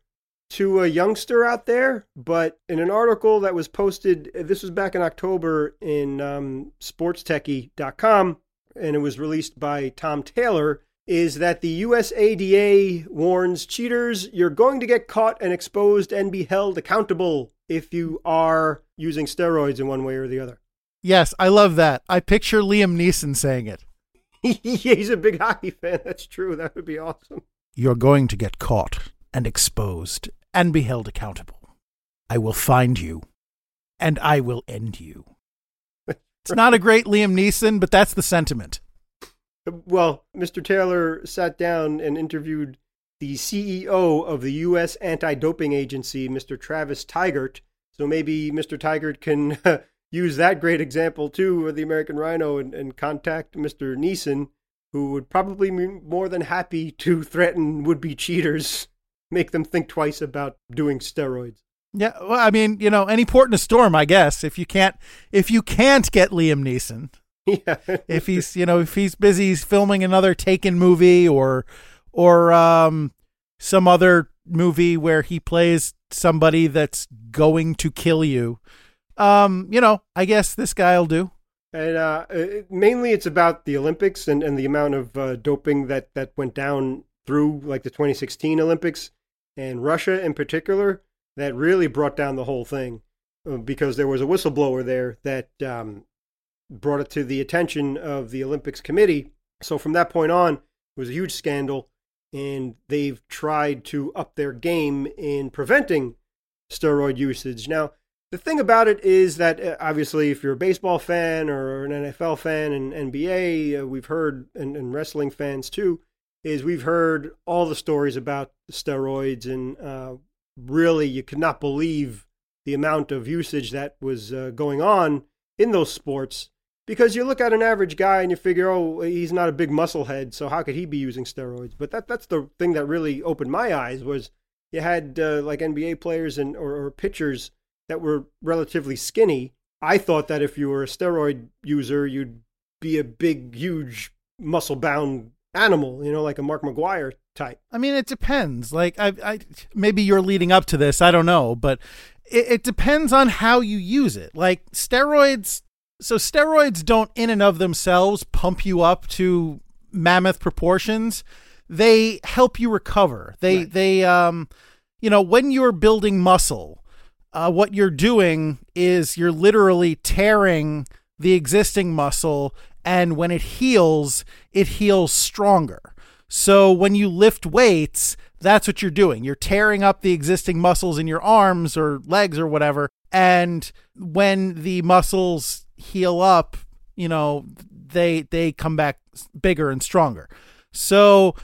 to a youngster out there, but in an article that was posted, this was back in October in um, sporttechie.com, and it was released by Tom Taylor, is that the USADA warns cheaters you're going to get caught and exposed and be held accountable if you are using steroids in one way or the other. Yes, I love that. I picture Liam Neeson saying it. [laughs] He's a big hockey fan. That's true. That would be awesome. You're going to get caught and exposed and be held accountable. I will find you and I will end you. [laughs] It's not a great Liam Neeson, but that's the sentiment. Well, Mr. Taylor sat down and interviewed the CEO of the U.S. Anti Doping Agency, Mr. Travis Tygart. So maybe Mr. Tygart can [laughs] use that great example too of the American Rhino and, and contact Mr. Neeson, who would probably be more than happy to threaten would be cheaters, make them think twice about doing steroids. Yeah, well, I mean, you know, any port in a storm, I guess. If you can't, if you can't get Liam Neeson, [laughs] yeah. if he's, you know, if he's busy filming another Taken movie or, or um, some other movie where he plays somebody that's going to kill you, um, you know, I guess this guy'll do. And uh, mainly it's about the Olympics and, and the amount of uh, doping that, that went down through like the 2016 Olympics and Russia in particular that really brought down the whole thing uh, because there was a whistleblower there that um, brought it to the attention of the Olympics committee. So from that point on, it was a huge scandal and they've tried to up their game in preventing steroid usage. Now, the thing about it is that uh, obviously, if you're a baseball fan or an NFL fan and NBA, uh, we've heard, and, and wrestling fans too, is we've heard all the stories about steroids, and uh, really, you could not believe the amount of usage that was uh, going on in those sports. Because you look at an average guy and you figure, oh, he's not a big muscle head, so how could he be using steroids? But that that's the thing that really opened my eyes was you had uh, like NBA players and or, or pitchers that were relatively skinny. I thought that if you were a steroid user, you'd be a big, huge, muscle bound animal, you know, like a Mark McGwire type. I mean, it depends. Like, I, I maybe you're leading up to this. I don't know, but it, it depends on how you use it. Like steroids. So steroids don't, in and of themselves, pump you up to mammoth proportions. They help you recover. They, Right. they, um, you know, when you're building muscle, uh, what you're doing is you're literally tearing the existing muscle, and when it heals, it heals stronger. So when you lift weights, that's what you're doing. You're tearing up the existing muscles in your arms or legs or whatever. And when the muscles heal up, you know, they they come back bigger and stronger. So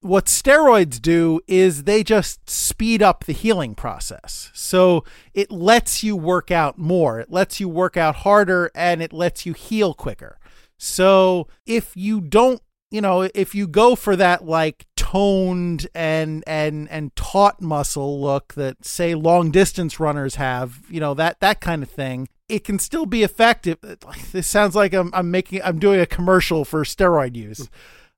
what steroids do is they just speed up the healing process. So it lets you work out more, it lets you work out harder, and it lets you heal quicker. So if you don't, you know, if you go for that like toned and and and taut muscle look that say long distance runners have, you know, that that kind of thing, it can still be effective. [laughs] This sounds like I'm I'm making I'm doing a commercial for steroid use.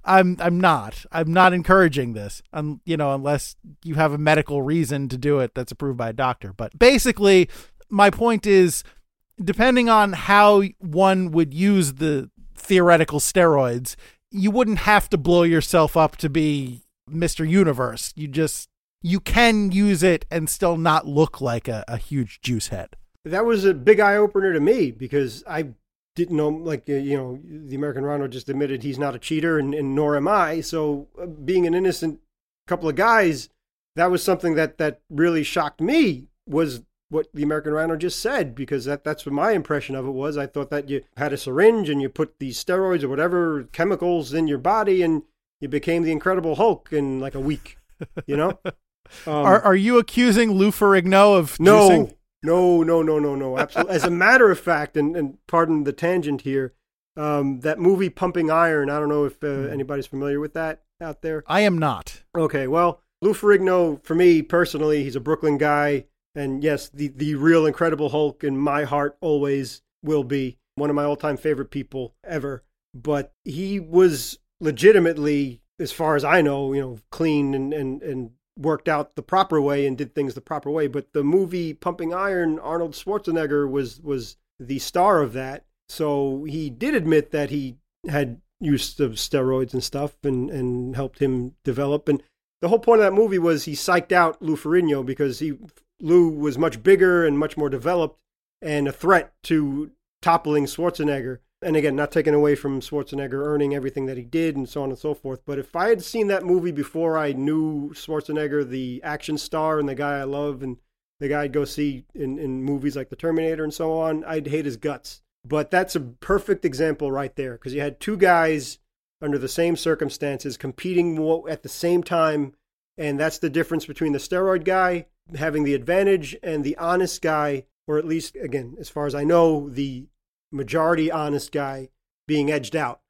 I'm I'm not. I'm not encouraging this. Um, you know, unless you have a medical reason to do it that's approved by a doctor. But basically, my point is, depending on how one would use the theoretical steroids, you wouldn't have to blow yourself up to be Mr. Universe. You just you can use it and still not look like a, a huge juice head. That was a big eye opener to me because I didn't know, like, you know, the American Rhino just admitted he's not a cheater and, and nor am I. So uh, being an innocent couple of guys, that was something that, that really shocked me was what the American Rhino just said because that, that's what my impression of it was. I thought that you had a syringe and you put these steroids or whatever chemicals in your body and you became the Incredible Hulk in like a week, you know? Um, [laughs] are are you accusing Lou Ferrigno of no, juicing? No, no, no, no, no. Absolutely. As a matter of fact, and, and pardon the tangent here, um, that movie Pumping Iron. I don't know if uh, hmm. anybody's familiar with that out there. I am not. Okay, well, Lou Ferrigno, for me personally, he's a Brooklyn guy, and yes, the the real Incredible Hulk in my heart always will be one of my all time favorite people ever. But he was legitimately, as far as I know, you know, clean and and and worked out the proper way and did things the proper way. But the movie Pumping Iron, Arnold Schwarzenegger was was the star of that. So he did admit that he had use of steroids and stuff and, and helped him develop. And the whole point of that movie was he psyched out Lou Ferrigno because he Lou was much bigger and much more developed and a threat to toppling Schwarzenegger and again, not taking away from Schwarzenegger earning everything that he did and so on and so forth. But if I had seen that movie before I knew Schwarzenegger, the action star and the guy I love and the guy I'd go see in, in movies like The Terminator and so on, I'd hate his guts. But that's a perfect example right there because you had two guys under the same circumstances competing at the same time. And that's the difference between the steroid guy having the advantage and the honest guy, or at least, again, as far as I know, the majority honest guy being edged out.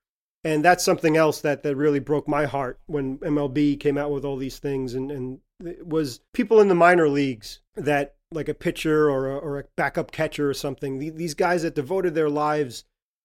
And that's something else that, that really broke my heart when MLB came out with all these things. And, and was people in the minor leagues that, like a pitcher or a, or a backup catcher or something, these guys that devoted their lives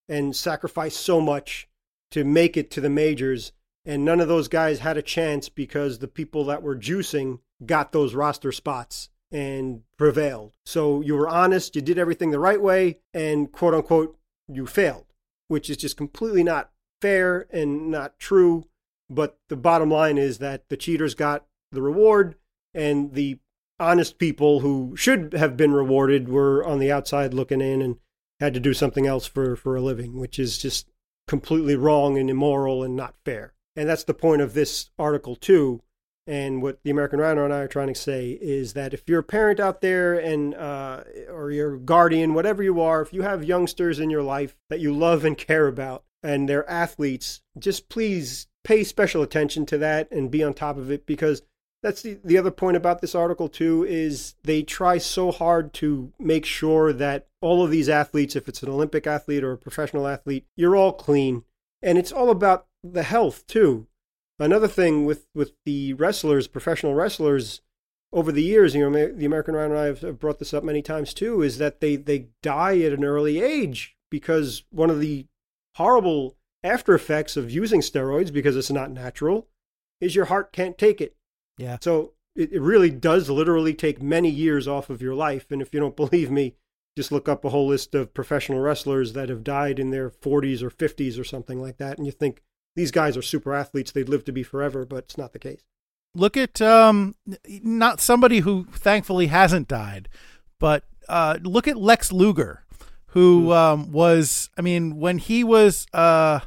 and sacrificed so much to make it to the majors. And none of those guys had a chance because the people that were juicing got those roster spots and prevailed. So you were honest, you did everything the right way, and quote unquote, you failed, which is just completely not fair and not true. But the bottom line is that the cheaters got the reward, and the honest people who should have been rewarded were on the outside looking in and had to do something else for, for a living, which is just completely wrong and immoral and not fair. And that's the point of this article, too, and what the American Rhino and I are trying to say is that if you're a parent out there and uh, or you're a guardian, whatever you are, if you have youngsters in your life that you love and care about, and they're athletes, just please pay special attention to that and be on top of it because that's the, the other point about this article too is they try so hard to make sure that all of these athletes if it's an olympic athlete or a professional athlete you're all clean. And it's all about the health too another thing with with the wrestlers, professional wrestlers, over the years, you know, the American Rhino and I have brought this up many times too, is that they they die at an early age because one of the horrible after effects of using steroids because it's not natural is your heart can't take it. Yeah. So it, it really does literally take many years off of your life. And if you don't [laughs] believe me, just look up a whole list of professional wrestlers that have died in their 40s or 50s or something like that, and you think these guys are super athletes. They'd live to be forever, but it's not the case. Look at um, not somebody who thankfully hasn't died, but uh, look at Lex Luger, who mm. um, was. I mean, when he was uh,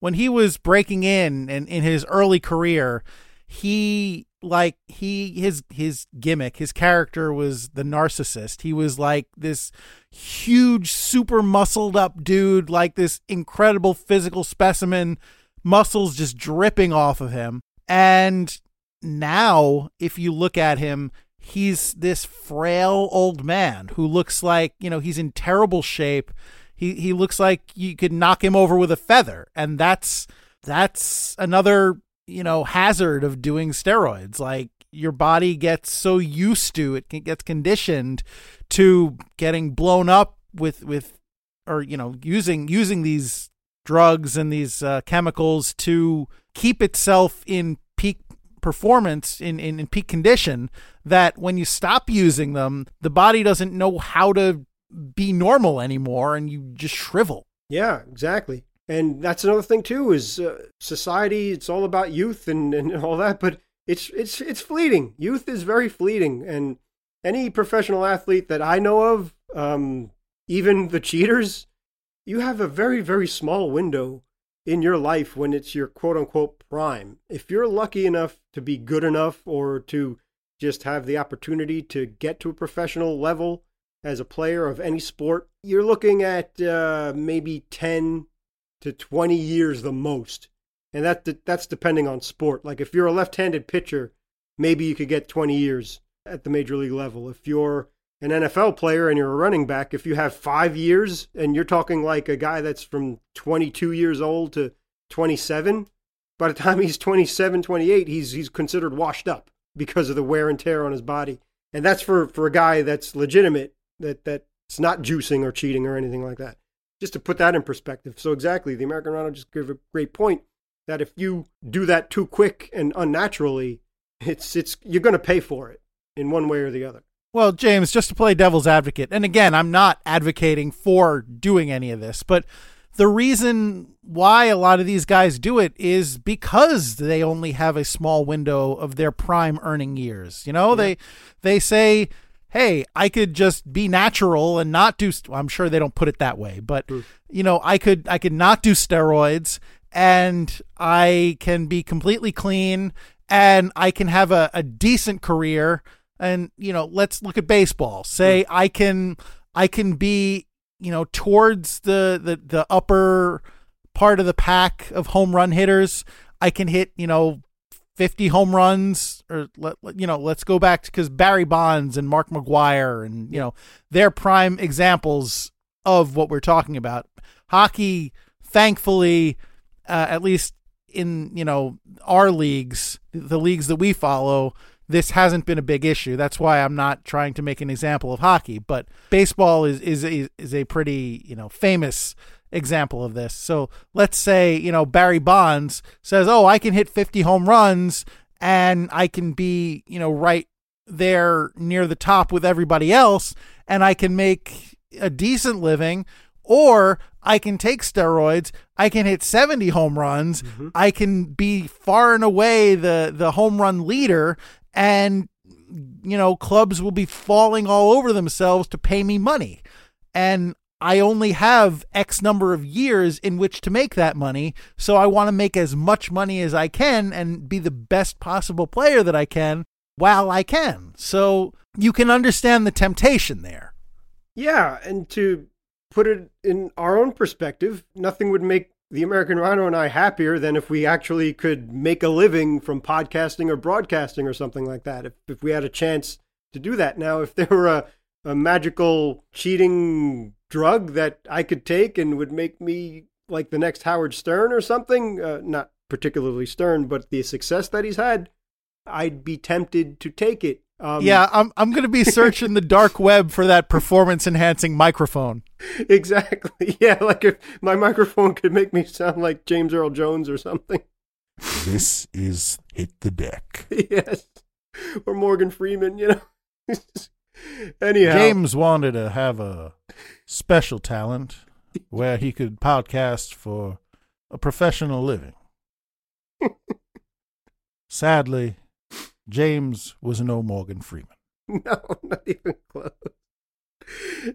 when he was breaking in and in his early career, he like he his his gimmick his character was the narcissist he was like this huge super muscled up dude like this incredible physical specimen muscles just dripping off of him. And now, if you look at him, he's this frail old man who looks like, you know, he's in terrible shape. He he looks like you could knock him over with a feather. And that's that's another, you know, hazard of doing steroids. Like your body gets so used to it gets conditioned to getting blown up with with or you know using using these drugs and these uh, chemicals to keep itself in peak performance in, in, in peak condition that when you stop using them the body doesn't know how to be normal anymore and you just shrivel yeah exactly And that's another thing too is uh, society. It's all about youth and, and all that, but it's it's it's fleeting. Youth is very fleeting, and any professional athlete that I know of, um, even the cheaters, you have a very very small window in your life when it's your quote unquote prime. If you're lucky enough to be good enough or to just have the opportunity to get to a professional level as a player of any sport, you're looking at uh, maybe 10 to 20 years the most. And that that's depending on sport. Like if you're a left-handed pitcher, maybe you could get 20 years at the major league level. If you're an NFL player and you're a running back, if you have 5 years and you're talking like a guy that's from 22 years old to 27, by the time he's 27, 28, he's he's considered washed up because of the wear and tear on his body. And that's for for a guy that's legitimate that that's not juicing or cheating or anything like that just to put that in perspective. So exactly, the American Rhino just gave a great point that if you do that too quick and unnaturally, it's it's you're going to pay for it in one way or the other. Well, James, just to play devil's advocate, and again, I'm not advocating for doing any of this, but the reason why a lot of these guys do it is because they only have a small window of their prime earning years. You know, yeah. they they say hey, I could just be natural and not do. St- I'm sure they don't put it that way, but mm. you know, I could I could not do steroids and I can be completely clean and I can have a, a decent career. And you know, let's look at baseball. Say. I can I can be you know towards the the the upper part of the pack of home run hitters. I can hit you know 50 home runs or let, you know let's go back to because barry bonds and mark mcgwire and you know they're prime examples of what we're talking about hockey thankfully uh, at least in you know our leagues the leagues that we follow this hasn't been a big issue that's why i'm not trying to make an example of hockey but baseball is is is a pretty you know famous example of this. So let's say, you know, Barry Bonds says, "Oh, I can hit 50 home runs and I can be, you know, right there near the top with everybody else and I can make a decent living or I can take steroids, I can hit 70 home runs, mm-hmm. I can be far and away the the home run leader and you know, clubs will be falling all over themselves to pay me money." And I only have X number of years in which to make that money. So I want to make as much money as I can and be the best possible player that I can while I can. So you can understand the temptation there. Yeah. And to put it in our own perspective, nothing would make the American Rhino and I happier than if we actually could make a living from podcasting or broadcasting or something like that. If, if we had a chance to do that. Now, if there were a, a magical cheating drug that I could take and would make me like the next Howard Stern or something. Uh, not particularly Stern, but the success that he's had, I'd be tempted to take it. Um, yeah, I'm I'm going to be searching the dark web for that performance enhancing microphone. Exactly. [laughs] Yeah, like if my microphone could make me sound like James Earl Jones or something. This is hit the deck. [laughs] yes. Or Morgan Freeman, you know. [laughs] Anyhow, James wanted to have a special talent where he could podcast for a professional living. Sadly, James was no Morgan Freeman. [laughs] No, not even close.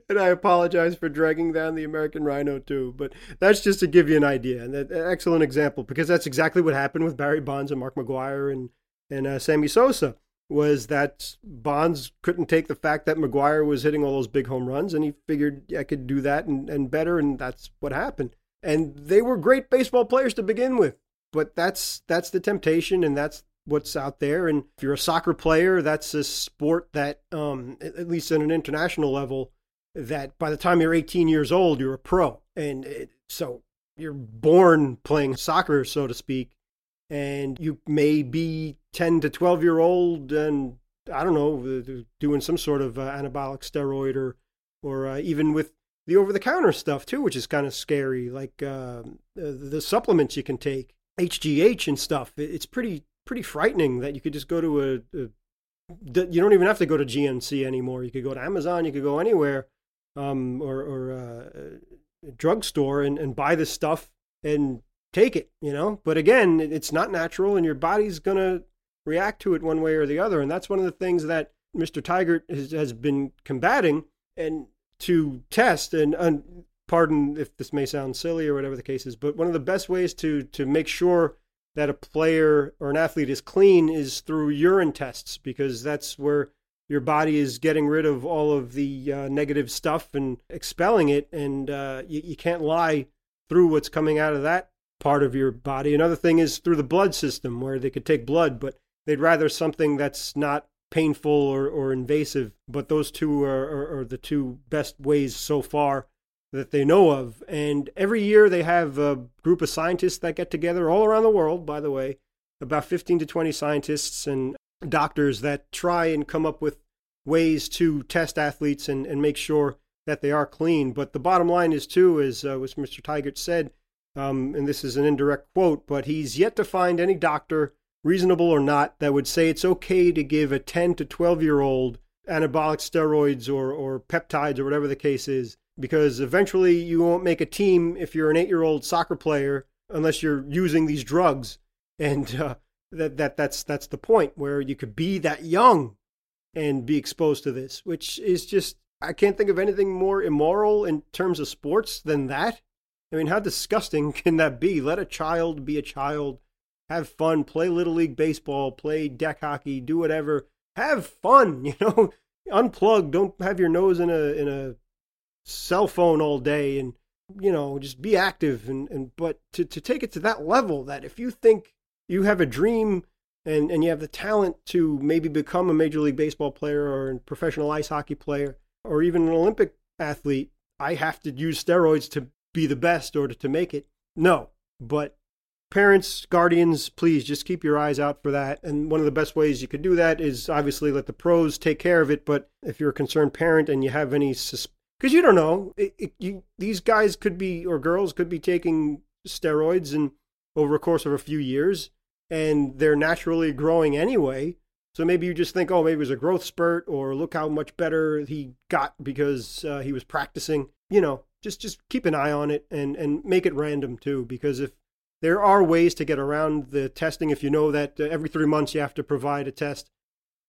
And I apologize for dragging down the American Rhino too, but that's just to give you an idea and an excellent example because that's exactly what happened with Barry Bonds and Mark McGwire and and uh, Sammy Sosa was that Bonds couldn't take the fact that McGwire was hitting all those big home runs, and he figured I could do that and, and better, and that's what happened. And they were great baseball players to begin with, but that's that's the temptation, and that's what's out there. And if you're a soccer player, that's a sport that, um, at least at an international level, that by the time you're 18 years old, you're a pro, and it, so you're born playing soccer, so to speak and you may be 10 to 12 year old and I don't know doing some sort of uh, anabolic steroid or or uh, even with the over the counter stuff too, which is kind of scary, like uh, the supplements you can take, HGH and stuff. It's pretty pretty frightening that you could just go to a, a you don't even have to go to GNC anymore. You could go to Amazon, you could go anywhere, um, or, or uh, a drugstore and, and buy this stuff and take it, you know. But again, it's not natural, and your body's gonna react to it one way or the other, and that's one of the things that Mr. Tygart has, has been combating and to test and, and pardon if this may sound silly or whatever the case is, but one of the best ways to to make sure that a player or an athlete is clean is through urine tests because that's where your body is getting rid of all of the uh, negative stuff and expelling it, and uh, you, you can't lie through what's coming out of that part of your body. Another thing is through the blood system where they could take blood, but they'd rather something that's not painful or, or invasive. But those two are, are, are the two best ways so far that they know of. And every year they have a group of scientists that get together all around the world, by the way, about 15 to 20 scientists and doctors that try and come up with ways to test athletes and, and make sure that they are clean. But the bottom line is, too, as uh, was Mr. Tygart said, um, and this is an indirect quote, but he's yet to find any doctor, reasonable or not, that would say it's okay to give a 10 to 12 year old anabolic steroids or, or peptides or whatever the case is because eventually you won't make a team if you're an eight year old soccer player unless you're using these drugs. And uh, that, that that's that's the point where you could be that young and be exposed to this, which is just I can't think of anything more immoral in terms of sports than that. I mean, how disgusting [laughs] can that be? Let a child be a child, have fun, play little league baseball, play deck hockey, do whatever. Have fun, [laughs] you know. Unplug. Don't have your nose in a in a cell phone all day and you know just be active and, and but to, to take it to that level that if you think you have a dream and, and you have the talent to maybe become a major league baseball player or a professional ice hockey player or even an olympic athlete i have to use steroids to be the best or to, to make it. No but parents guardians please just keep your eyes out for that. And one of the best ways you could do that is obviously let the pros take care of it but if you're a concerned parent and you have any sus- because you don't know. It, it, you, these guys could be or girls could be taking steroids and over a course of a few years, and they're naturally growing anyway. So maybe you just think, oh, maybe it was a growth spurt, or look how much better he got because uh, he was practicing. You know, just just keep an eye on it and and make it random too, because if there are ways to get around the testing, if you know that uh, every three months you have to provide a test,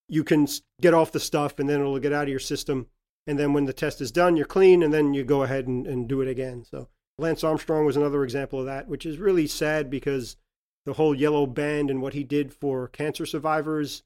you can get off the stuff and then it'll get out of your system and then when the test is done, you're clean, and then you go ahead and, and do it again. So Lance Armstrong was another example of that, which is really sad because the whole yellow band and what he did for cancer survivors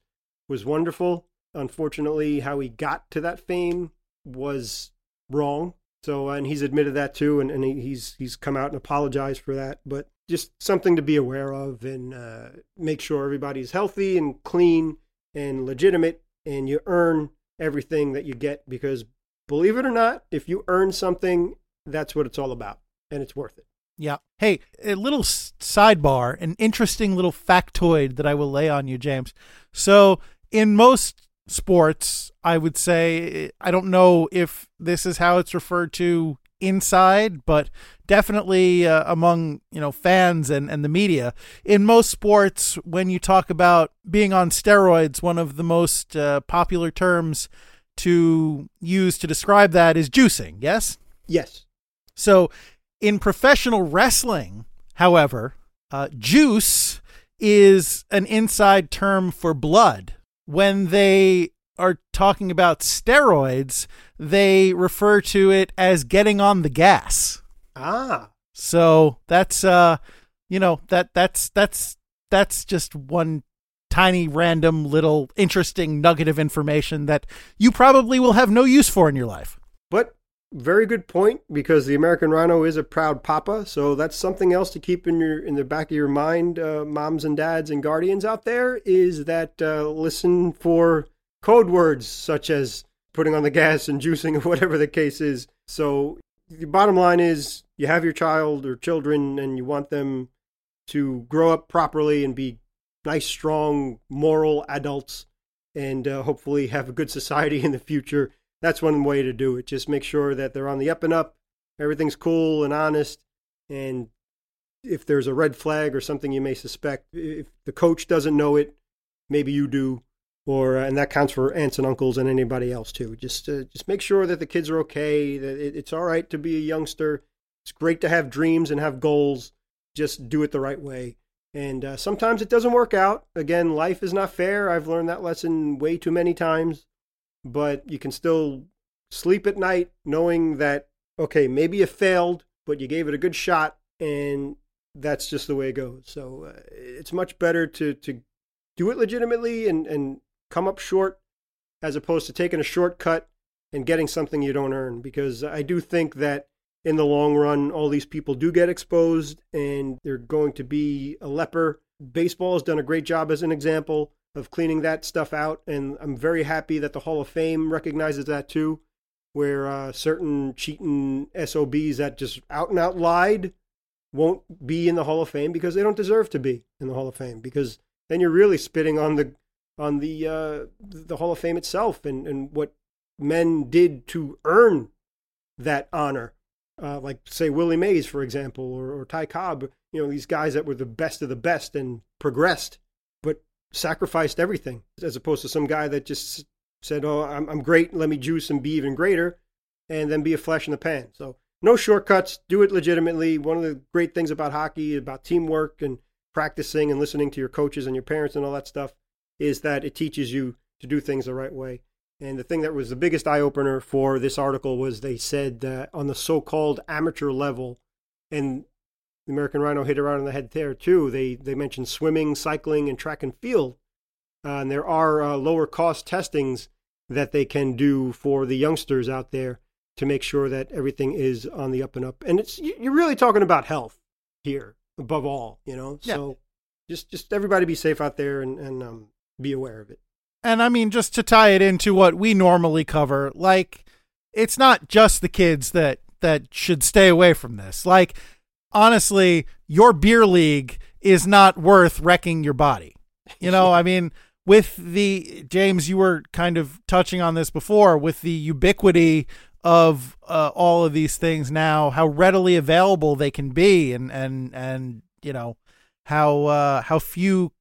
was wonderful. Unfortunately, how he got to that fame was wrong. So, and he's admitted that too, and, and he's he's come out and apologized for that. But just something to be aware of and uh, make sure everybody's healthy and clean and legitimate, and you earn everything that you get because believe it or not, if you earn something, that's what it's all about and it's worth it. Yeah. Hey, a little sidebar, an interesting little factoid that I will lay on you, James. So, in most sports, I would say, I don't know if this is how it's referred to inside, but definitely uh, among you know fans and, and the media. In most sports, when you talk about being on steroids, one of the most uh, popular terms to use to describe that is juicing. Yes. Yes. So, in professional wrestling, however, uh, juice is an inside term for blood. When they are talking about steroids, they refer to it as getting on the gas. Ah. So that's uh you know, that that's that's that's just one tiny random little interesting nugget of information that you probably will have no use for in your life. But very good point because the American Rhino is a proud papa, so that's something else to keep in your in the back of your mind, uh, moms and dads and guardians out there. Is that uh, listen for code words such as putting on the gas and juicing or whatever the case is. So the bottom line is you have your child or children and you want them to grow up properly and be nice, strong, moral adults and uh, hopefully have a good society in the future. That's one way to do it. Just make sure that they're on the up and up, everything's cool and honest. And if there's a red flag or something you may suspect, if the coach doesn't know it, maybe you do or uh, and that counts for aunts and uncles and anybody else too. Just uh, just make sure that the kids are okay. That it, it's all right to be a youngster. It's great to have dreams and have goals, Just do it the right way. And uh, sometimes it doesn't work out. Again, life is not fair. I've learned that lesson way too many times. But you can still sleep at night knowing that, okay, maybe you failed, but you gave it a good shot. And that's just the way it goes. So uh, it's much better to, to do it legitimately and, and come up short as opposed to taking a shortcut and getting something you don't earn. Because I do think that in the long run, all these people do get exposed and they're going to be a leper. Baseball has done a great job as an example of cleaning that stuff out. And I'm very happy that the Hall of Fame recognizes that too, where uh, certain cheating SOBs that just out and out lied won't be in the Hall of Fame because they don't deserve to be in the Hall of Fame because then you're really spitting on the on the uh, the Hall of Fame itself and, and what men did to earn that honor uh, like say Willie Mays, for example, or, or Ty Cobb. You know, these guys that were the best of the best and progressed, but sacrificed everything, as opposed to some guy that just said, "Oh, I'm, I'm great. Let me juice and be even greater," and then be a flash in the pan. So no shortcuts. Do it legitimately. One of the great things about hockey, about teamwork and practicing and listening to your coaches and your parents and all that stuff, is that it teaches you to do things the right way. And the thing that was the biggest eye opener for this article was they said that on the so called amateur level, and the American Rhino hit around on the head there too, they, they mentioned swimming, cycling, and track and field. Uh, and there are uh, lower cost testings that they can do for the youngsters out there to make sure that everything is on the up and up. And it's you're really talking about health here above all, you know. Yeah. So just just everybody be safe out there and, and um, be aware of it. And I mean, just to tie it into what we normally cover, like it's not just the kids that that should stay away from this. Like honestly, your beer league is not worth wrecking your body. You know, [laughs] I mean, with the James, you were kind of touching on this before with the ubiquity of uh, all of these things now, how readily available they can be, and and and you know how uh, how few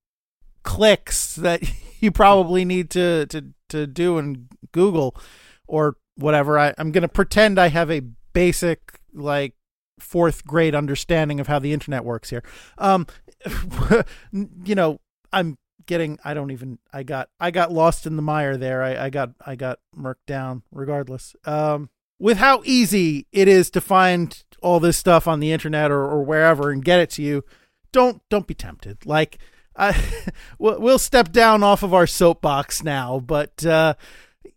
clicks that [laughs] you probably need to to to do in Google or whatever. I, I'm gonna pretend I have a basic like fourth grade understanding of how the internet works here. Um, [laughs] you know, I'm getting. I don't even. I got. I got lost in the mire there. I, I got. I got murked down. Regardless. Um, with how easy it is to find all this stuff on the internet or, or wherever and get it to you, don't don't be tempted. Like I, [laughs] we'll step down off of our soapbox now, but uh,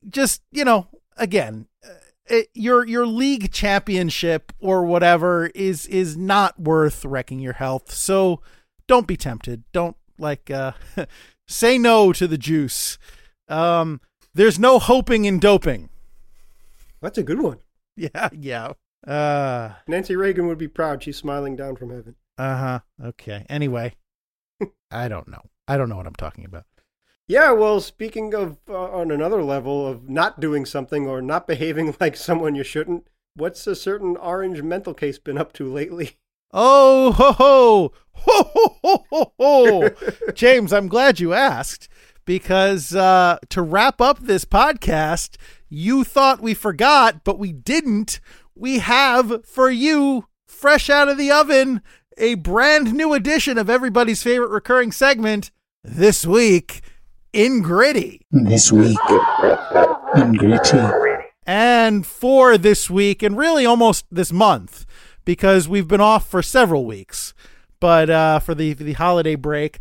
just you know, again, uh, it, your your league championship or whatever is is not worth wrecking your health. So don't be tempted. Don't like uh, [laughs] say no to the juice. Um, there's no hoping in doping. That's a good one. [laughs] Yeah, yeah. Uh, Nancy Reagan would be proud. She's smiling down from heaven. uh huh. Okay. Anyway, I don't know. I don't know what I'm talking about. Yeah, well, speaking of uh, on another level of not doing something or not behaving [laughs] like someone you shouldn't, what's a certain orange mental case been up to lately? Oh ho ho ho ho ho ho! ho. [laughs] James, I'm glad you asked because uh, to wrap up this podcast, you thought we forgot, but we didn't. We have for you, fresh out of the oven, a brand new edition of everybody's favorite recurring segment this week in Gritty. This week in Gritty. And for this week, and really almost this month, because we've been off for several weeks, but uh, for the for the holiday break,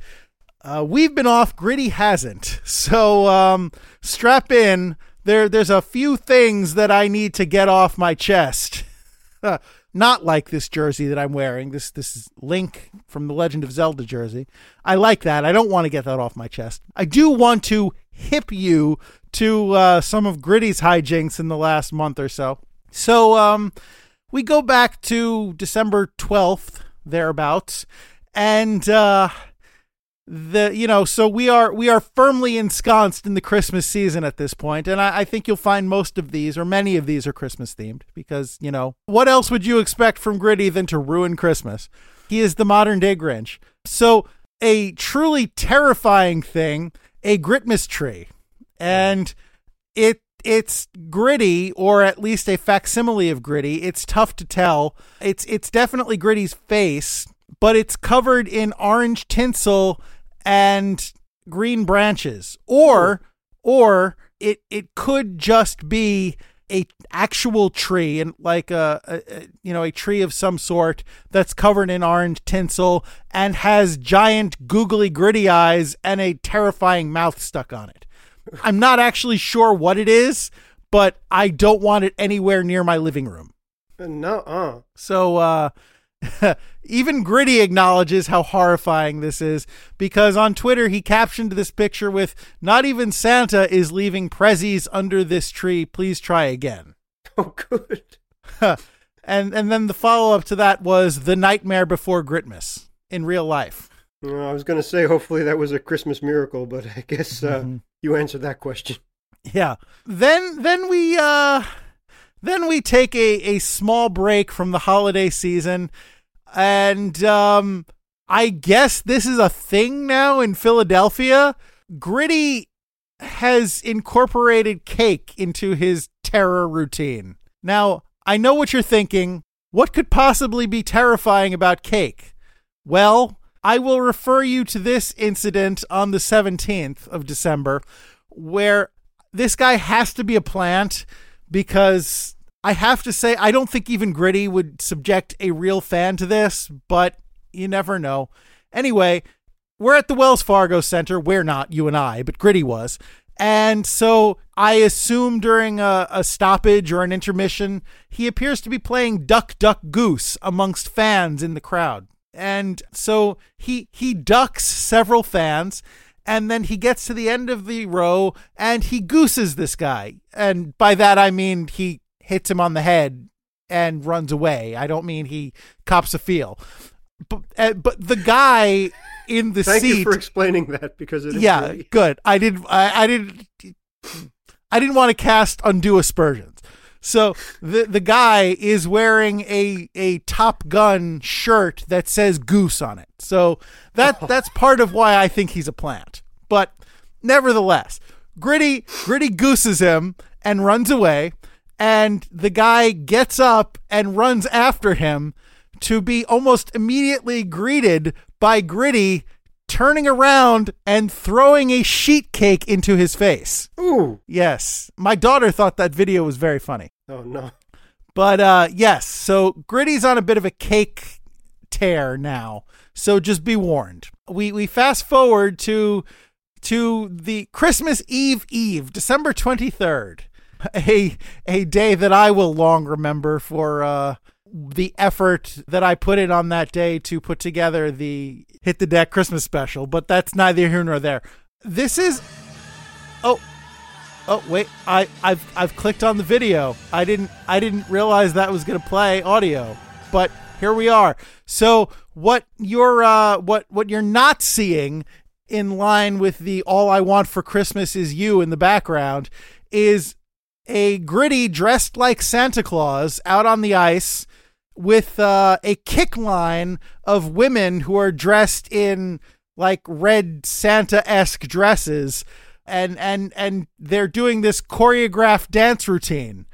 uh, we've been off. Gritty hasn't. [laughs] So um, strap in. There, there's a few things that I need to get off my chest. [laughs] Not like this jersey that I'm wearing. This this is Link from the Legend of Zelda jersey. I like that. I don't want to get that off my chest. I do want to hip you to uh, some of Gritty's hijinks in the last month or so. So um, we go back to December 12th thereabouts, and uh, the you know so we are we are firmly ensconced in the christmas season at this point and I, I, think you'll find most of these or many of these are christmas themed because you know what else would you expect from gritty than to ruin christmas? He is the modern day grinch. So a truly terrifying thing a gritmas tree. And it it's gritty or at least a facsimile of gritty. It's tough to tell. It's it's definitely gritty's face but it's covered in orange tinsel and green branches. Or or it it could just be a actual tree and like a, a, you know a tree of some sort that's covered in orange tinsel and has giant googly gritty eyes and a terrifying mouth stuck on it. I'm not actually sure what it is, but I don't want it anywhere near my living room. No, uh. So uh [laughs] even Gritty acknowledges how horrifying this is because on Twitter he captioned this picture with not even Santa is leaving prezzies under this tree. Please try again. [laughs] Oh, good. [laughs] and and then the follow up to that was the nightmare before Gritmas in real life. Well, I was going to say, hopefully that was a Christmas miracle, but I guess uh, Mm-hmm. you answered that question. Yeah. Then then we uh then we take a, a small break from the holiday season and um I guess this is a thing now in Philadelphia. Gritty has incorporated cake into his terror routine. Now, I know what you're thinking. What could possibly be terrifying about cake? Well, I will refer you to this incident on the 17th of December where this guy has to be a plant because I have to say, I don't think even Gritty would subject a real fan to this, but you never know. Anyway, we're at the Wells Fargo Center. We're not, you and I, but Gritty was. And so I assume during a, a stoppage or an intermission, he appears to be playing Duck Duck Goose amongst fans in the crowd. And so he he ducks several fans and then he gets to the end of the row and he gooses this guy. And by that I mean he hits him on the head and runs away. I don't mean he cops a feel. But uh, but the guy in the Thank seat you for explaining that because it is yeah, really- good. I didn't. I, I didn't. I didn't want to cast undue aspersions. So the the guy is wearing a a Top Gun shirt that says Goose on it. So that oh. that's part of why I think he's a plant. But nevertheless, Gritty Gritty gooses him and runs away, and the guy gets up and runs after him to be almost immediately greeted by Gritty turning around and throwing a sheet cake into his face. Ooh. Yes, my daughter thought that video was very funny. Oh no. But uh yes, so Gritty's on a bit of a cake tear now. So just be warned. We we fast forward to to the Christmas Eve Eve, December 23rd. [laughs] A a day that I will long remember for uh the effort that I put in on that day to put together the Hit the Deck Christmas special, but that's neither here nor there. This is Oh, Oh wait, I I've I've clicked on the video. I didn't I didn't realize that was going to play audio. But here we are. So what you're uh what what you're not seeing in line with the all I want for Christmas is you in the background is a gritty dressed like Santa Claus out on the ice with uh, a kick line of women who are dressed in like red Santa esque dresses and and and they're doing this choreographed dance routine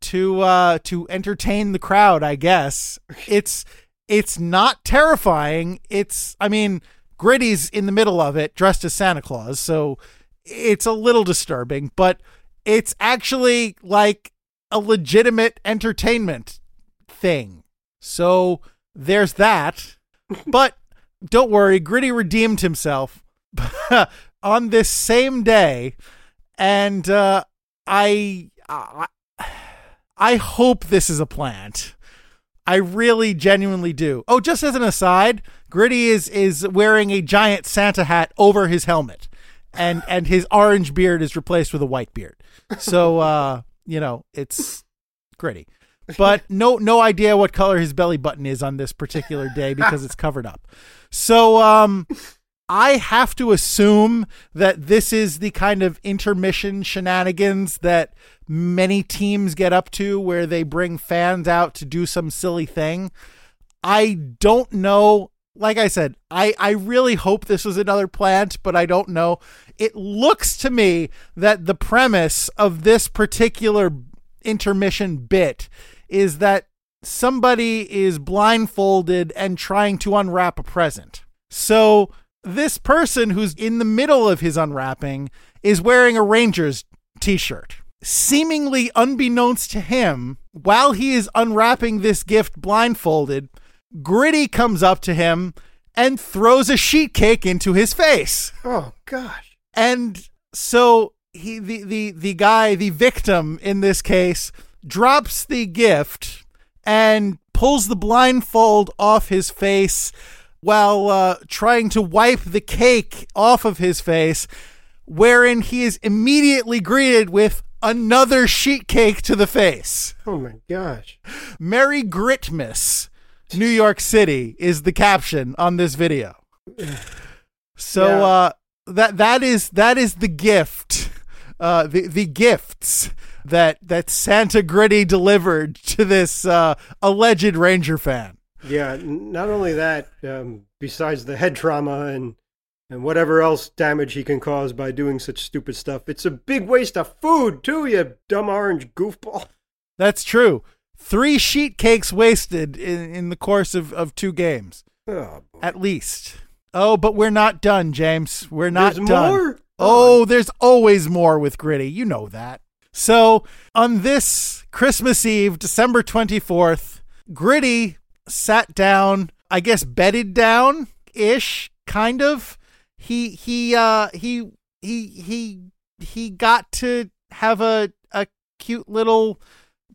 to uh to entertain the crowd i guess. It's it's not terrifying. It's i mean gritty's in the middle of it dressed as santa claus so it's a little disturbing but it's actually like a legitimate entertainment thing. So there's that. [laughs] But don't worry gritty redeemed himself [laughs] on this same day and uh I, I i hope this is a plant. I really genuinely do. Oh just as an aside gritty is is wearing a giant santa hat over his helmet and and his orange beard is replaced with a white beard. So [laughs] uh you know it's gritty [laughs] but no no idea what color his belly button is on this particular day because it's covered up so um I have to assume that this is the kind of intermission shenanigans that many teams get up to where they bring fans out to do some silly thing. I don't know. Like I said, I, I really hope this was another plant, but I don't know. It looks to me that the premise of this particular intermission bit is that somebody is blindfolded and trying to unwrap a present. So this person who's in the middle of his unwrapping is wearing a Rangers t shirt. Seemingly unbeknownst to him, while he is unwrapping this gift blindfolded, Gritty comes up to him and throws a sheet cake into his face. Oh gosh. And so he the the the guy, the victim in this case, drops the gift and pulls the blindfold off his face while uh, trying to wipe the cake off of his face, wherein he is immediately greeted with another sheet cake to the face. Oh my gosh. Merry Gritmas, New York City is the caption on this video. So Yeah. uh, that that is that is the gift, uh, the the gifts that that Santa Gritty delivered to this uh, alleged Ranger fan. Yeah, n- not only that, um, besides the head trauma and and whatever else damage he can cause by doing such stupid stuff, it's a big waste of food too. You dumb orange goofball. That's true. Three sheet cakes wasted in, in the course of, of two games, Oh, at least. Oh, but we're not done, James. We're not There's done. more? Oh, there's always more with Gritty. You know that. So, on this Christmas Eve, December 24th, Gritty sat down, I guess bedded down ish, kind of. He he uh he he he he got to have a a cute little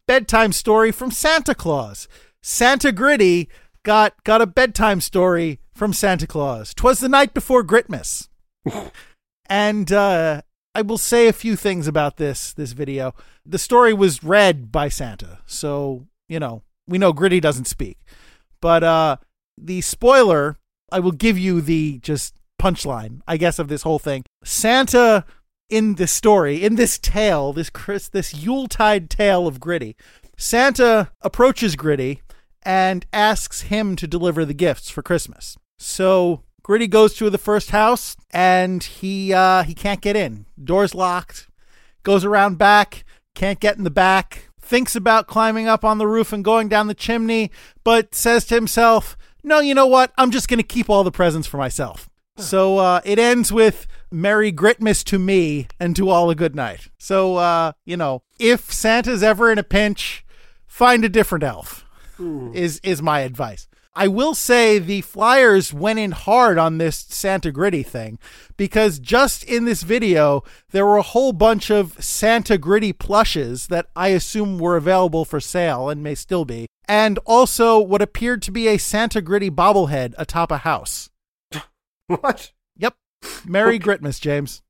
bedtime story from Santa Claus. Santa Gritty got got a bedtime story from Santa Claus. 'Twas the night before Gritmas. [laughs] and uh I will say a few things about this this video. The story was read by Santa, so you know we know Gritty doesn't speak. But uh, the spoiler, I will give you the just punchline, I guess, of this whole thing. Santa in this story, in this tale, this Chris, this Yuletide tale of Gritty, Santa approaches Gritty and asks him to deliver the gifts for Christmas. So Gritty goes to the first house and he uh, he can't get in. Door's locked. Goes around back, can't get in the back. Thinks about climbing up on the roof and going down the chimney, but says to himself, "No, you know what? I'm just going to keep all the presents for myself." So uh, it ends with "Merry Gritmas to me and to all a good night." So uh, you know, if Santa's ever in a pinch, find a different elf is is my advice. I will say the Flyers went in hard on this Santa Gritty thing because just in this video there were a whole bunch of Santa Gritty plushes that I assume were available for sale and may still be, and also what appeared to be a Santa Gritty bobblehead atop a house. [laughs] What? Yep. Merry Gritmas, James.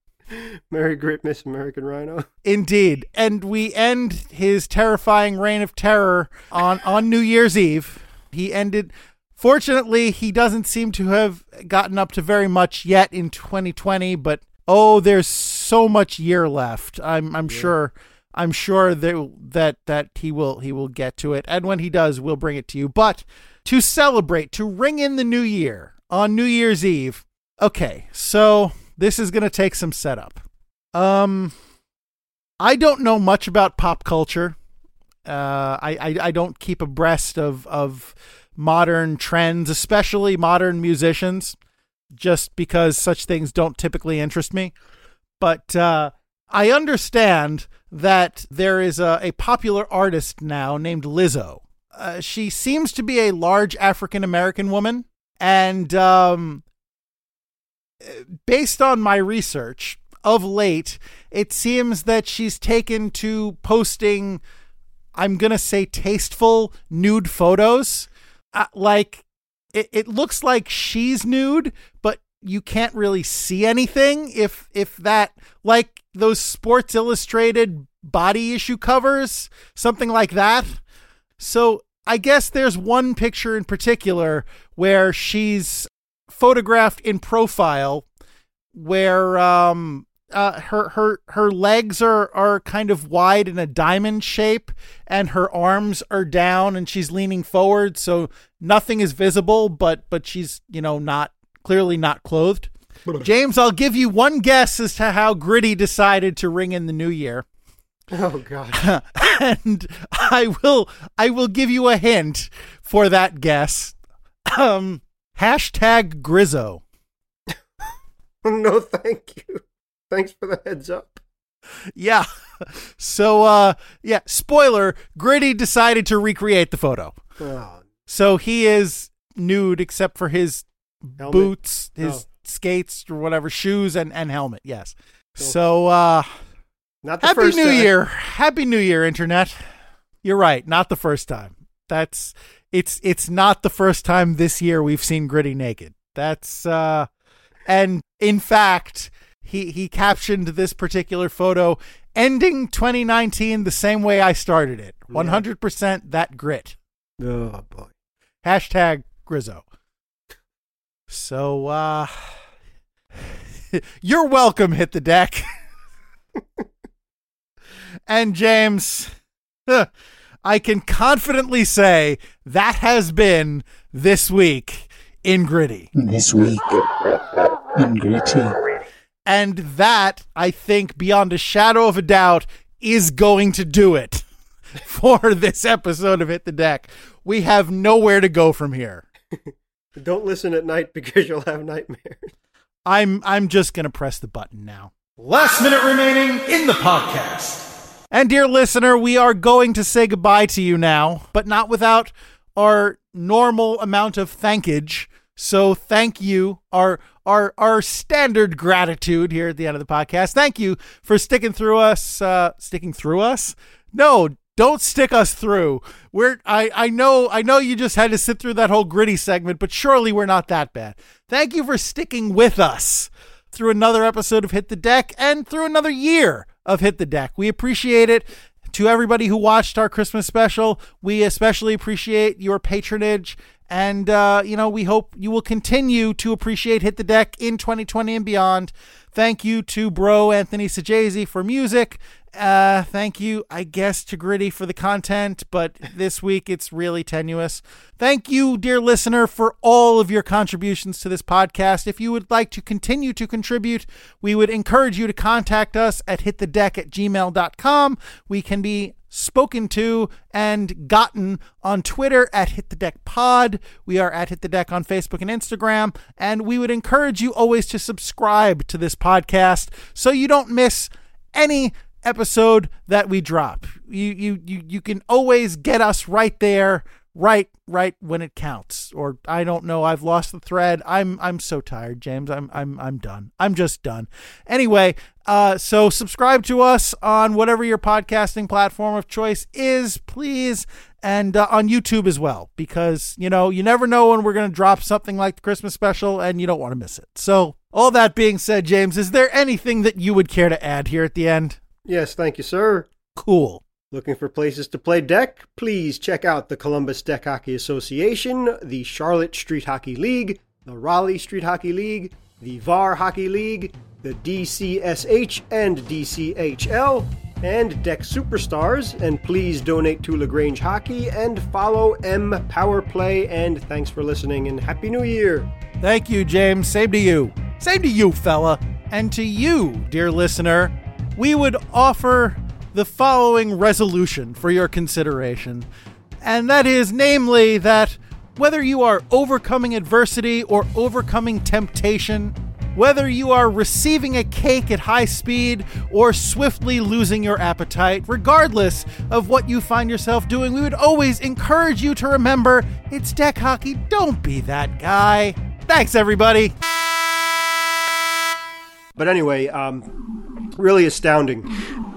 Merry Gritmas, American Rhino. Indeed. And we end his terrifying reign of terror on, on New Year's Eve. He ended. Fortunately, he doesn't seem to have gotten up to very much yet in 2020, but oh, there's so much year left. I'm I'm sure I'm sure that that that he will he will get to it. And when he does, we'll bring it to you. But to celebrate, to ring in the new year on New Year's Eve. Okay, so this is going to take some setup. Um I don't know much about pop culture. Uh, I, I I don't keep abreast of of modern trends, especially modern musicians, just because such things don't typically interest me. But uh, I understand that there is a, a popular artist now named Lizzo. Uh, she seems to be a large African American woman, and um, based on my research of late, it seems that she's taken to posting, I'm going to say tasteful nude photos. Like, it, it looks like she's nude, but you can't really see anything if if that like those sports illustrated body issue covers something like that. So i guess there's one picture in particular where she's photographed in profile where um uh, her her her legs are are kind of wide in a diamond shape and her arms are down and she's leaning forward so nothing is visible but but she's you know not clearly not clothed James I'll give you one guess as to how Gritty decided to ring in the new year Oh God. [laughs] and I will I will give you a hint for that guess. Um hashtag Grizzo. [laughs] no, thank you. [laughs] Thanks for the heads up. Yeah. [laughs] So uh yeah, spoiler, Gritty decided to recreate the photo. Oh, So he is nude except for his helmet. boots, his Oh. skates or whatever, shoes and and helmet. Yes. So uh Not the Happy first New time. Year. Happy New Year internet. You're right, not the first time. That's it's it's not the first time this year we've seen Gritty naked. That's uh and in fact, he he captioned this particular photo ending 2019 the same way I started it. 100% that grit. Oh boy. Hashtag Grizzo. So, uh, [laughs] you're welcome, hit the deck. [laughs] and James, [laughs] I can confidently say that has been this week in Gritty. This week in Gritty. And that, I think, beyond a shadow of a doubt, is going to do it [laughs] for this episode of Hit the Deck. We have nowhere to go from here. [laughs] Don't listen at night because you'll have nightmares. I'm I'm just gonna press the button now. Last minute remaining in the podcast. And dear listener, we are going to say goodbye to you now, but not without our normal amount of thankage. So thank you, our our our standard gratitude here at the end of the podcast. Thank you for sticking through us, uh, sticking through us. No, don't stick us through. We're I I know I know you just had to sit through that whole gritty segment, but surely we're not that bad. Thank you for sticking with us through another episode of Hit the Deck and through another year of Hit the Deck. We appreciate it. To everybody who watched our Christmas special, we especially appreciate your patronage. And, uh, you know, we hope you will continue to appreciate Hit the Deck in 2020 and beyond. Thank you to bro Anthony Sajazi for music. Uh, thank you, I guess, to Gritty for the content, but this week it's really tenuous. Thank you, dear listener, for all of your contributions to this podcast. If you would like to continue to contribute, we would encourage you to contact us at hitthedeck at gmail.com. We can be spoken to and gotten on Twitter at Hit the Deck Pod. We are at Hit the Deck on Facebook and Instagram. And we would encourage you always to subscribe to this podcast so you don't miss any episode that we drop. You you you you can always get us right there, right right when it counts. Or I don't know, I've lost the thread. I'm I'm so tired, James. I'm I'm I'm done. I'm just done. Anyway, uh so subscribe to us on whatever your podcasting platform of choice is, please. And uh, on YouTube as well, because you know you never know when we're going to drop something like the Christmas special, and you don't want to miss it. So, all that being said, James, is there anything that you would care to add here at the end? Yes, thank you, sir. Cool. Looking for places to play deck? Please check out the Columbus Deck Hockey Association, the Charlotte Street Hockey League, the Raleigh Street Hockey League, the VAR Hockey League, the DCSH and DCHL, and Deck Superstars. And please donate to LaGrange Hockey and follow M Power Play. And thanks for listening and Happy New Year! Thank you, James. Same to you. Same to you, fella. And to you, dear listener, we would offer the following resolution for your consideration. And that is, namely, that whether you are overcoming adversity or overcoming temptation, whether you are receiving a cake at high speed or swiftly losing your appetite, regardless of what you find yourself doing, we would always encourage you to remember it's deck hockey. Don't be that guy. Thanks, everybody. But anyway, um, really astounding.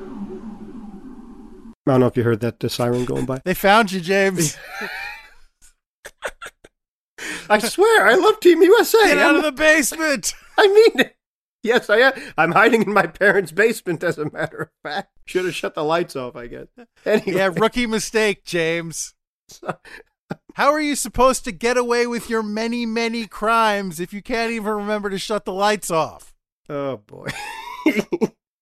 I don't know if you heard that uh, siren going by. They found you, James. [laughs] I swear, I love Team USA. Get out I'm- of the basement. [laughs] I mean it. Yes, I am. I'm hiding in my parents' basement, as a matter of fact. Should have shut the lights off, I guess. Anyway, Yeah, rookie mistake, James. How are you supposed to get away with your many, many crimes if you can't even remember to shut the lights off? oh boy. [laughs]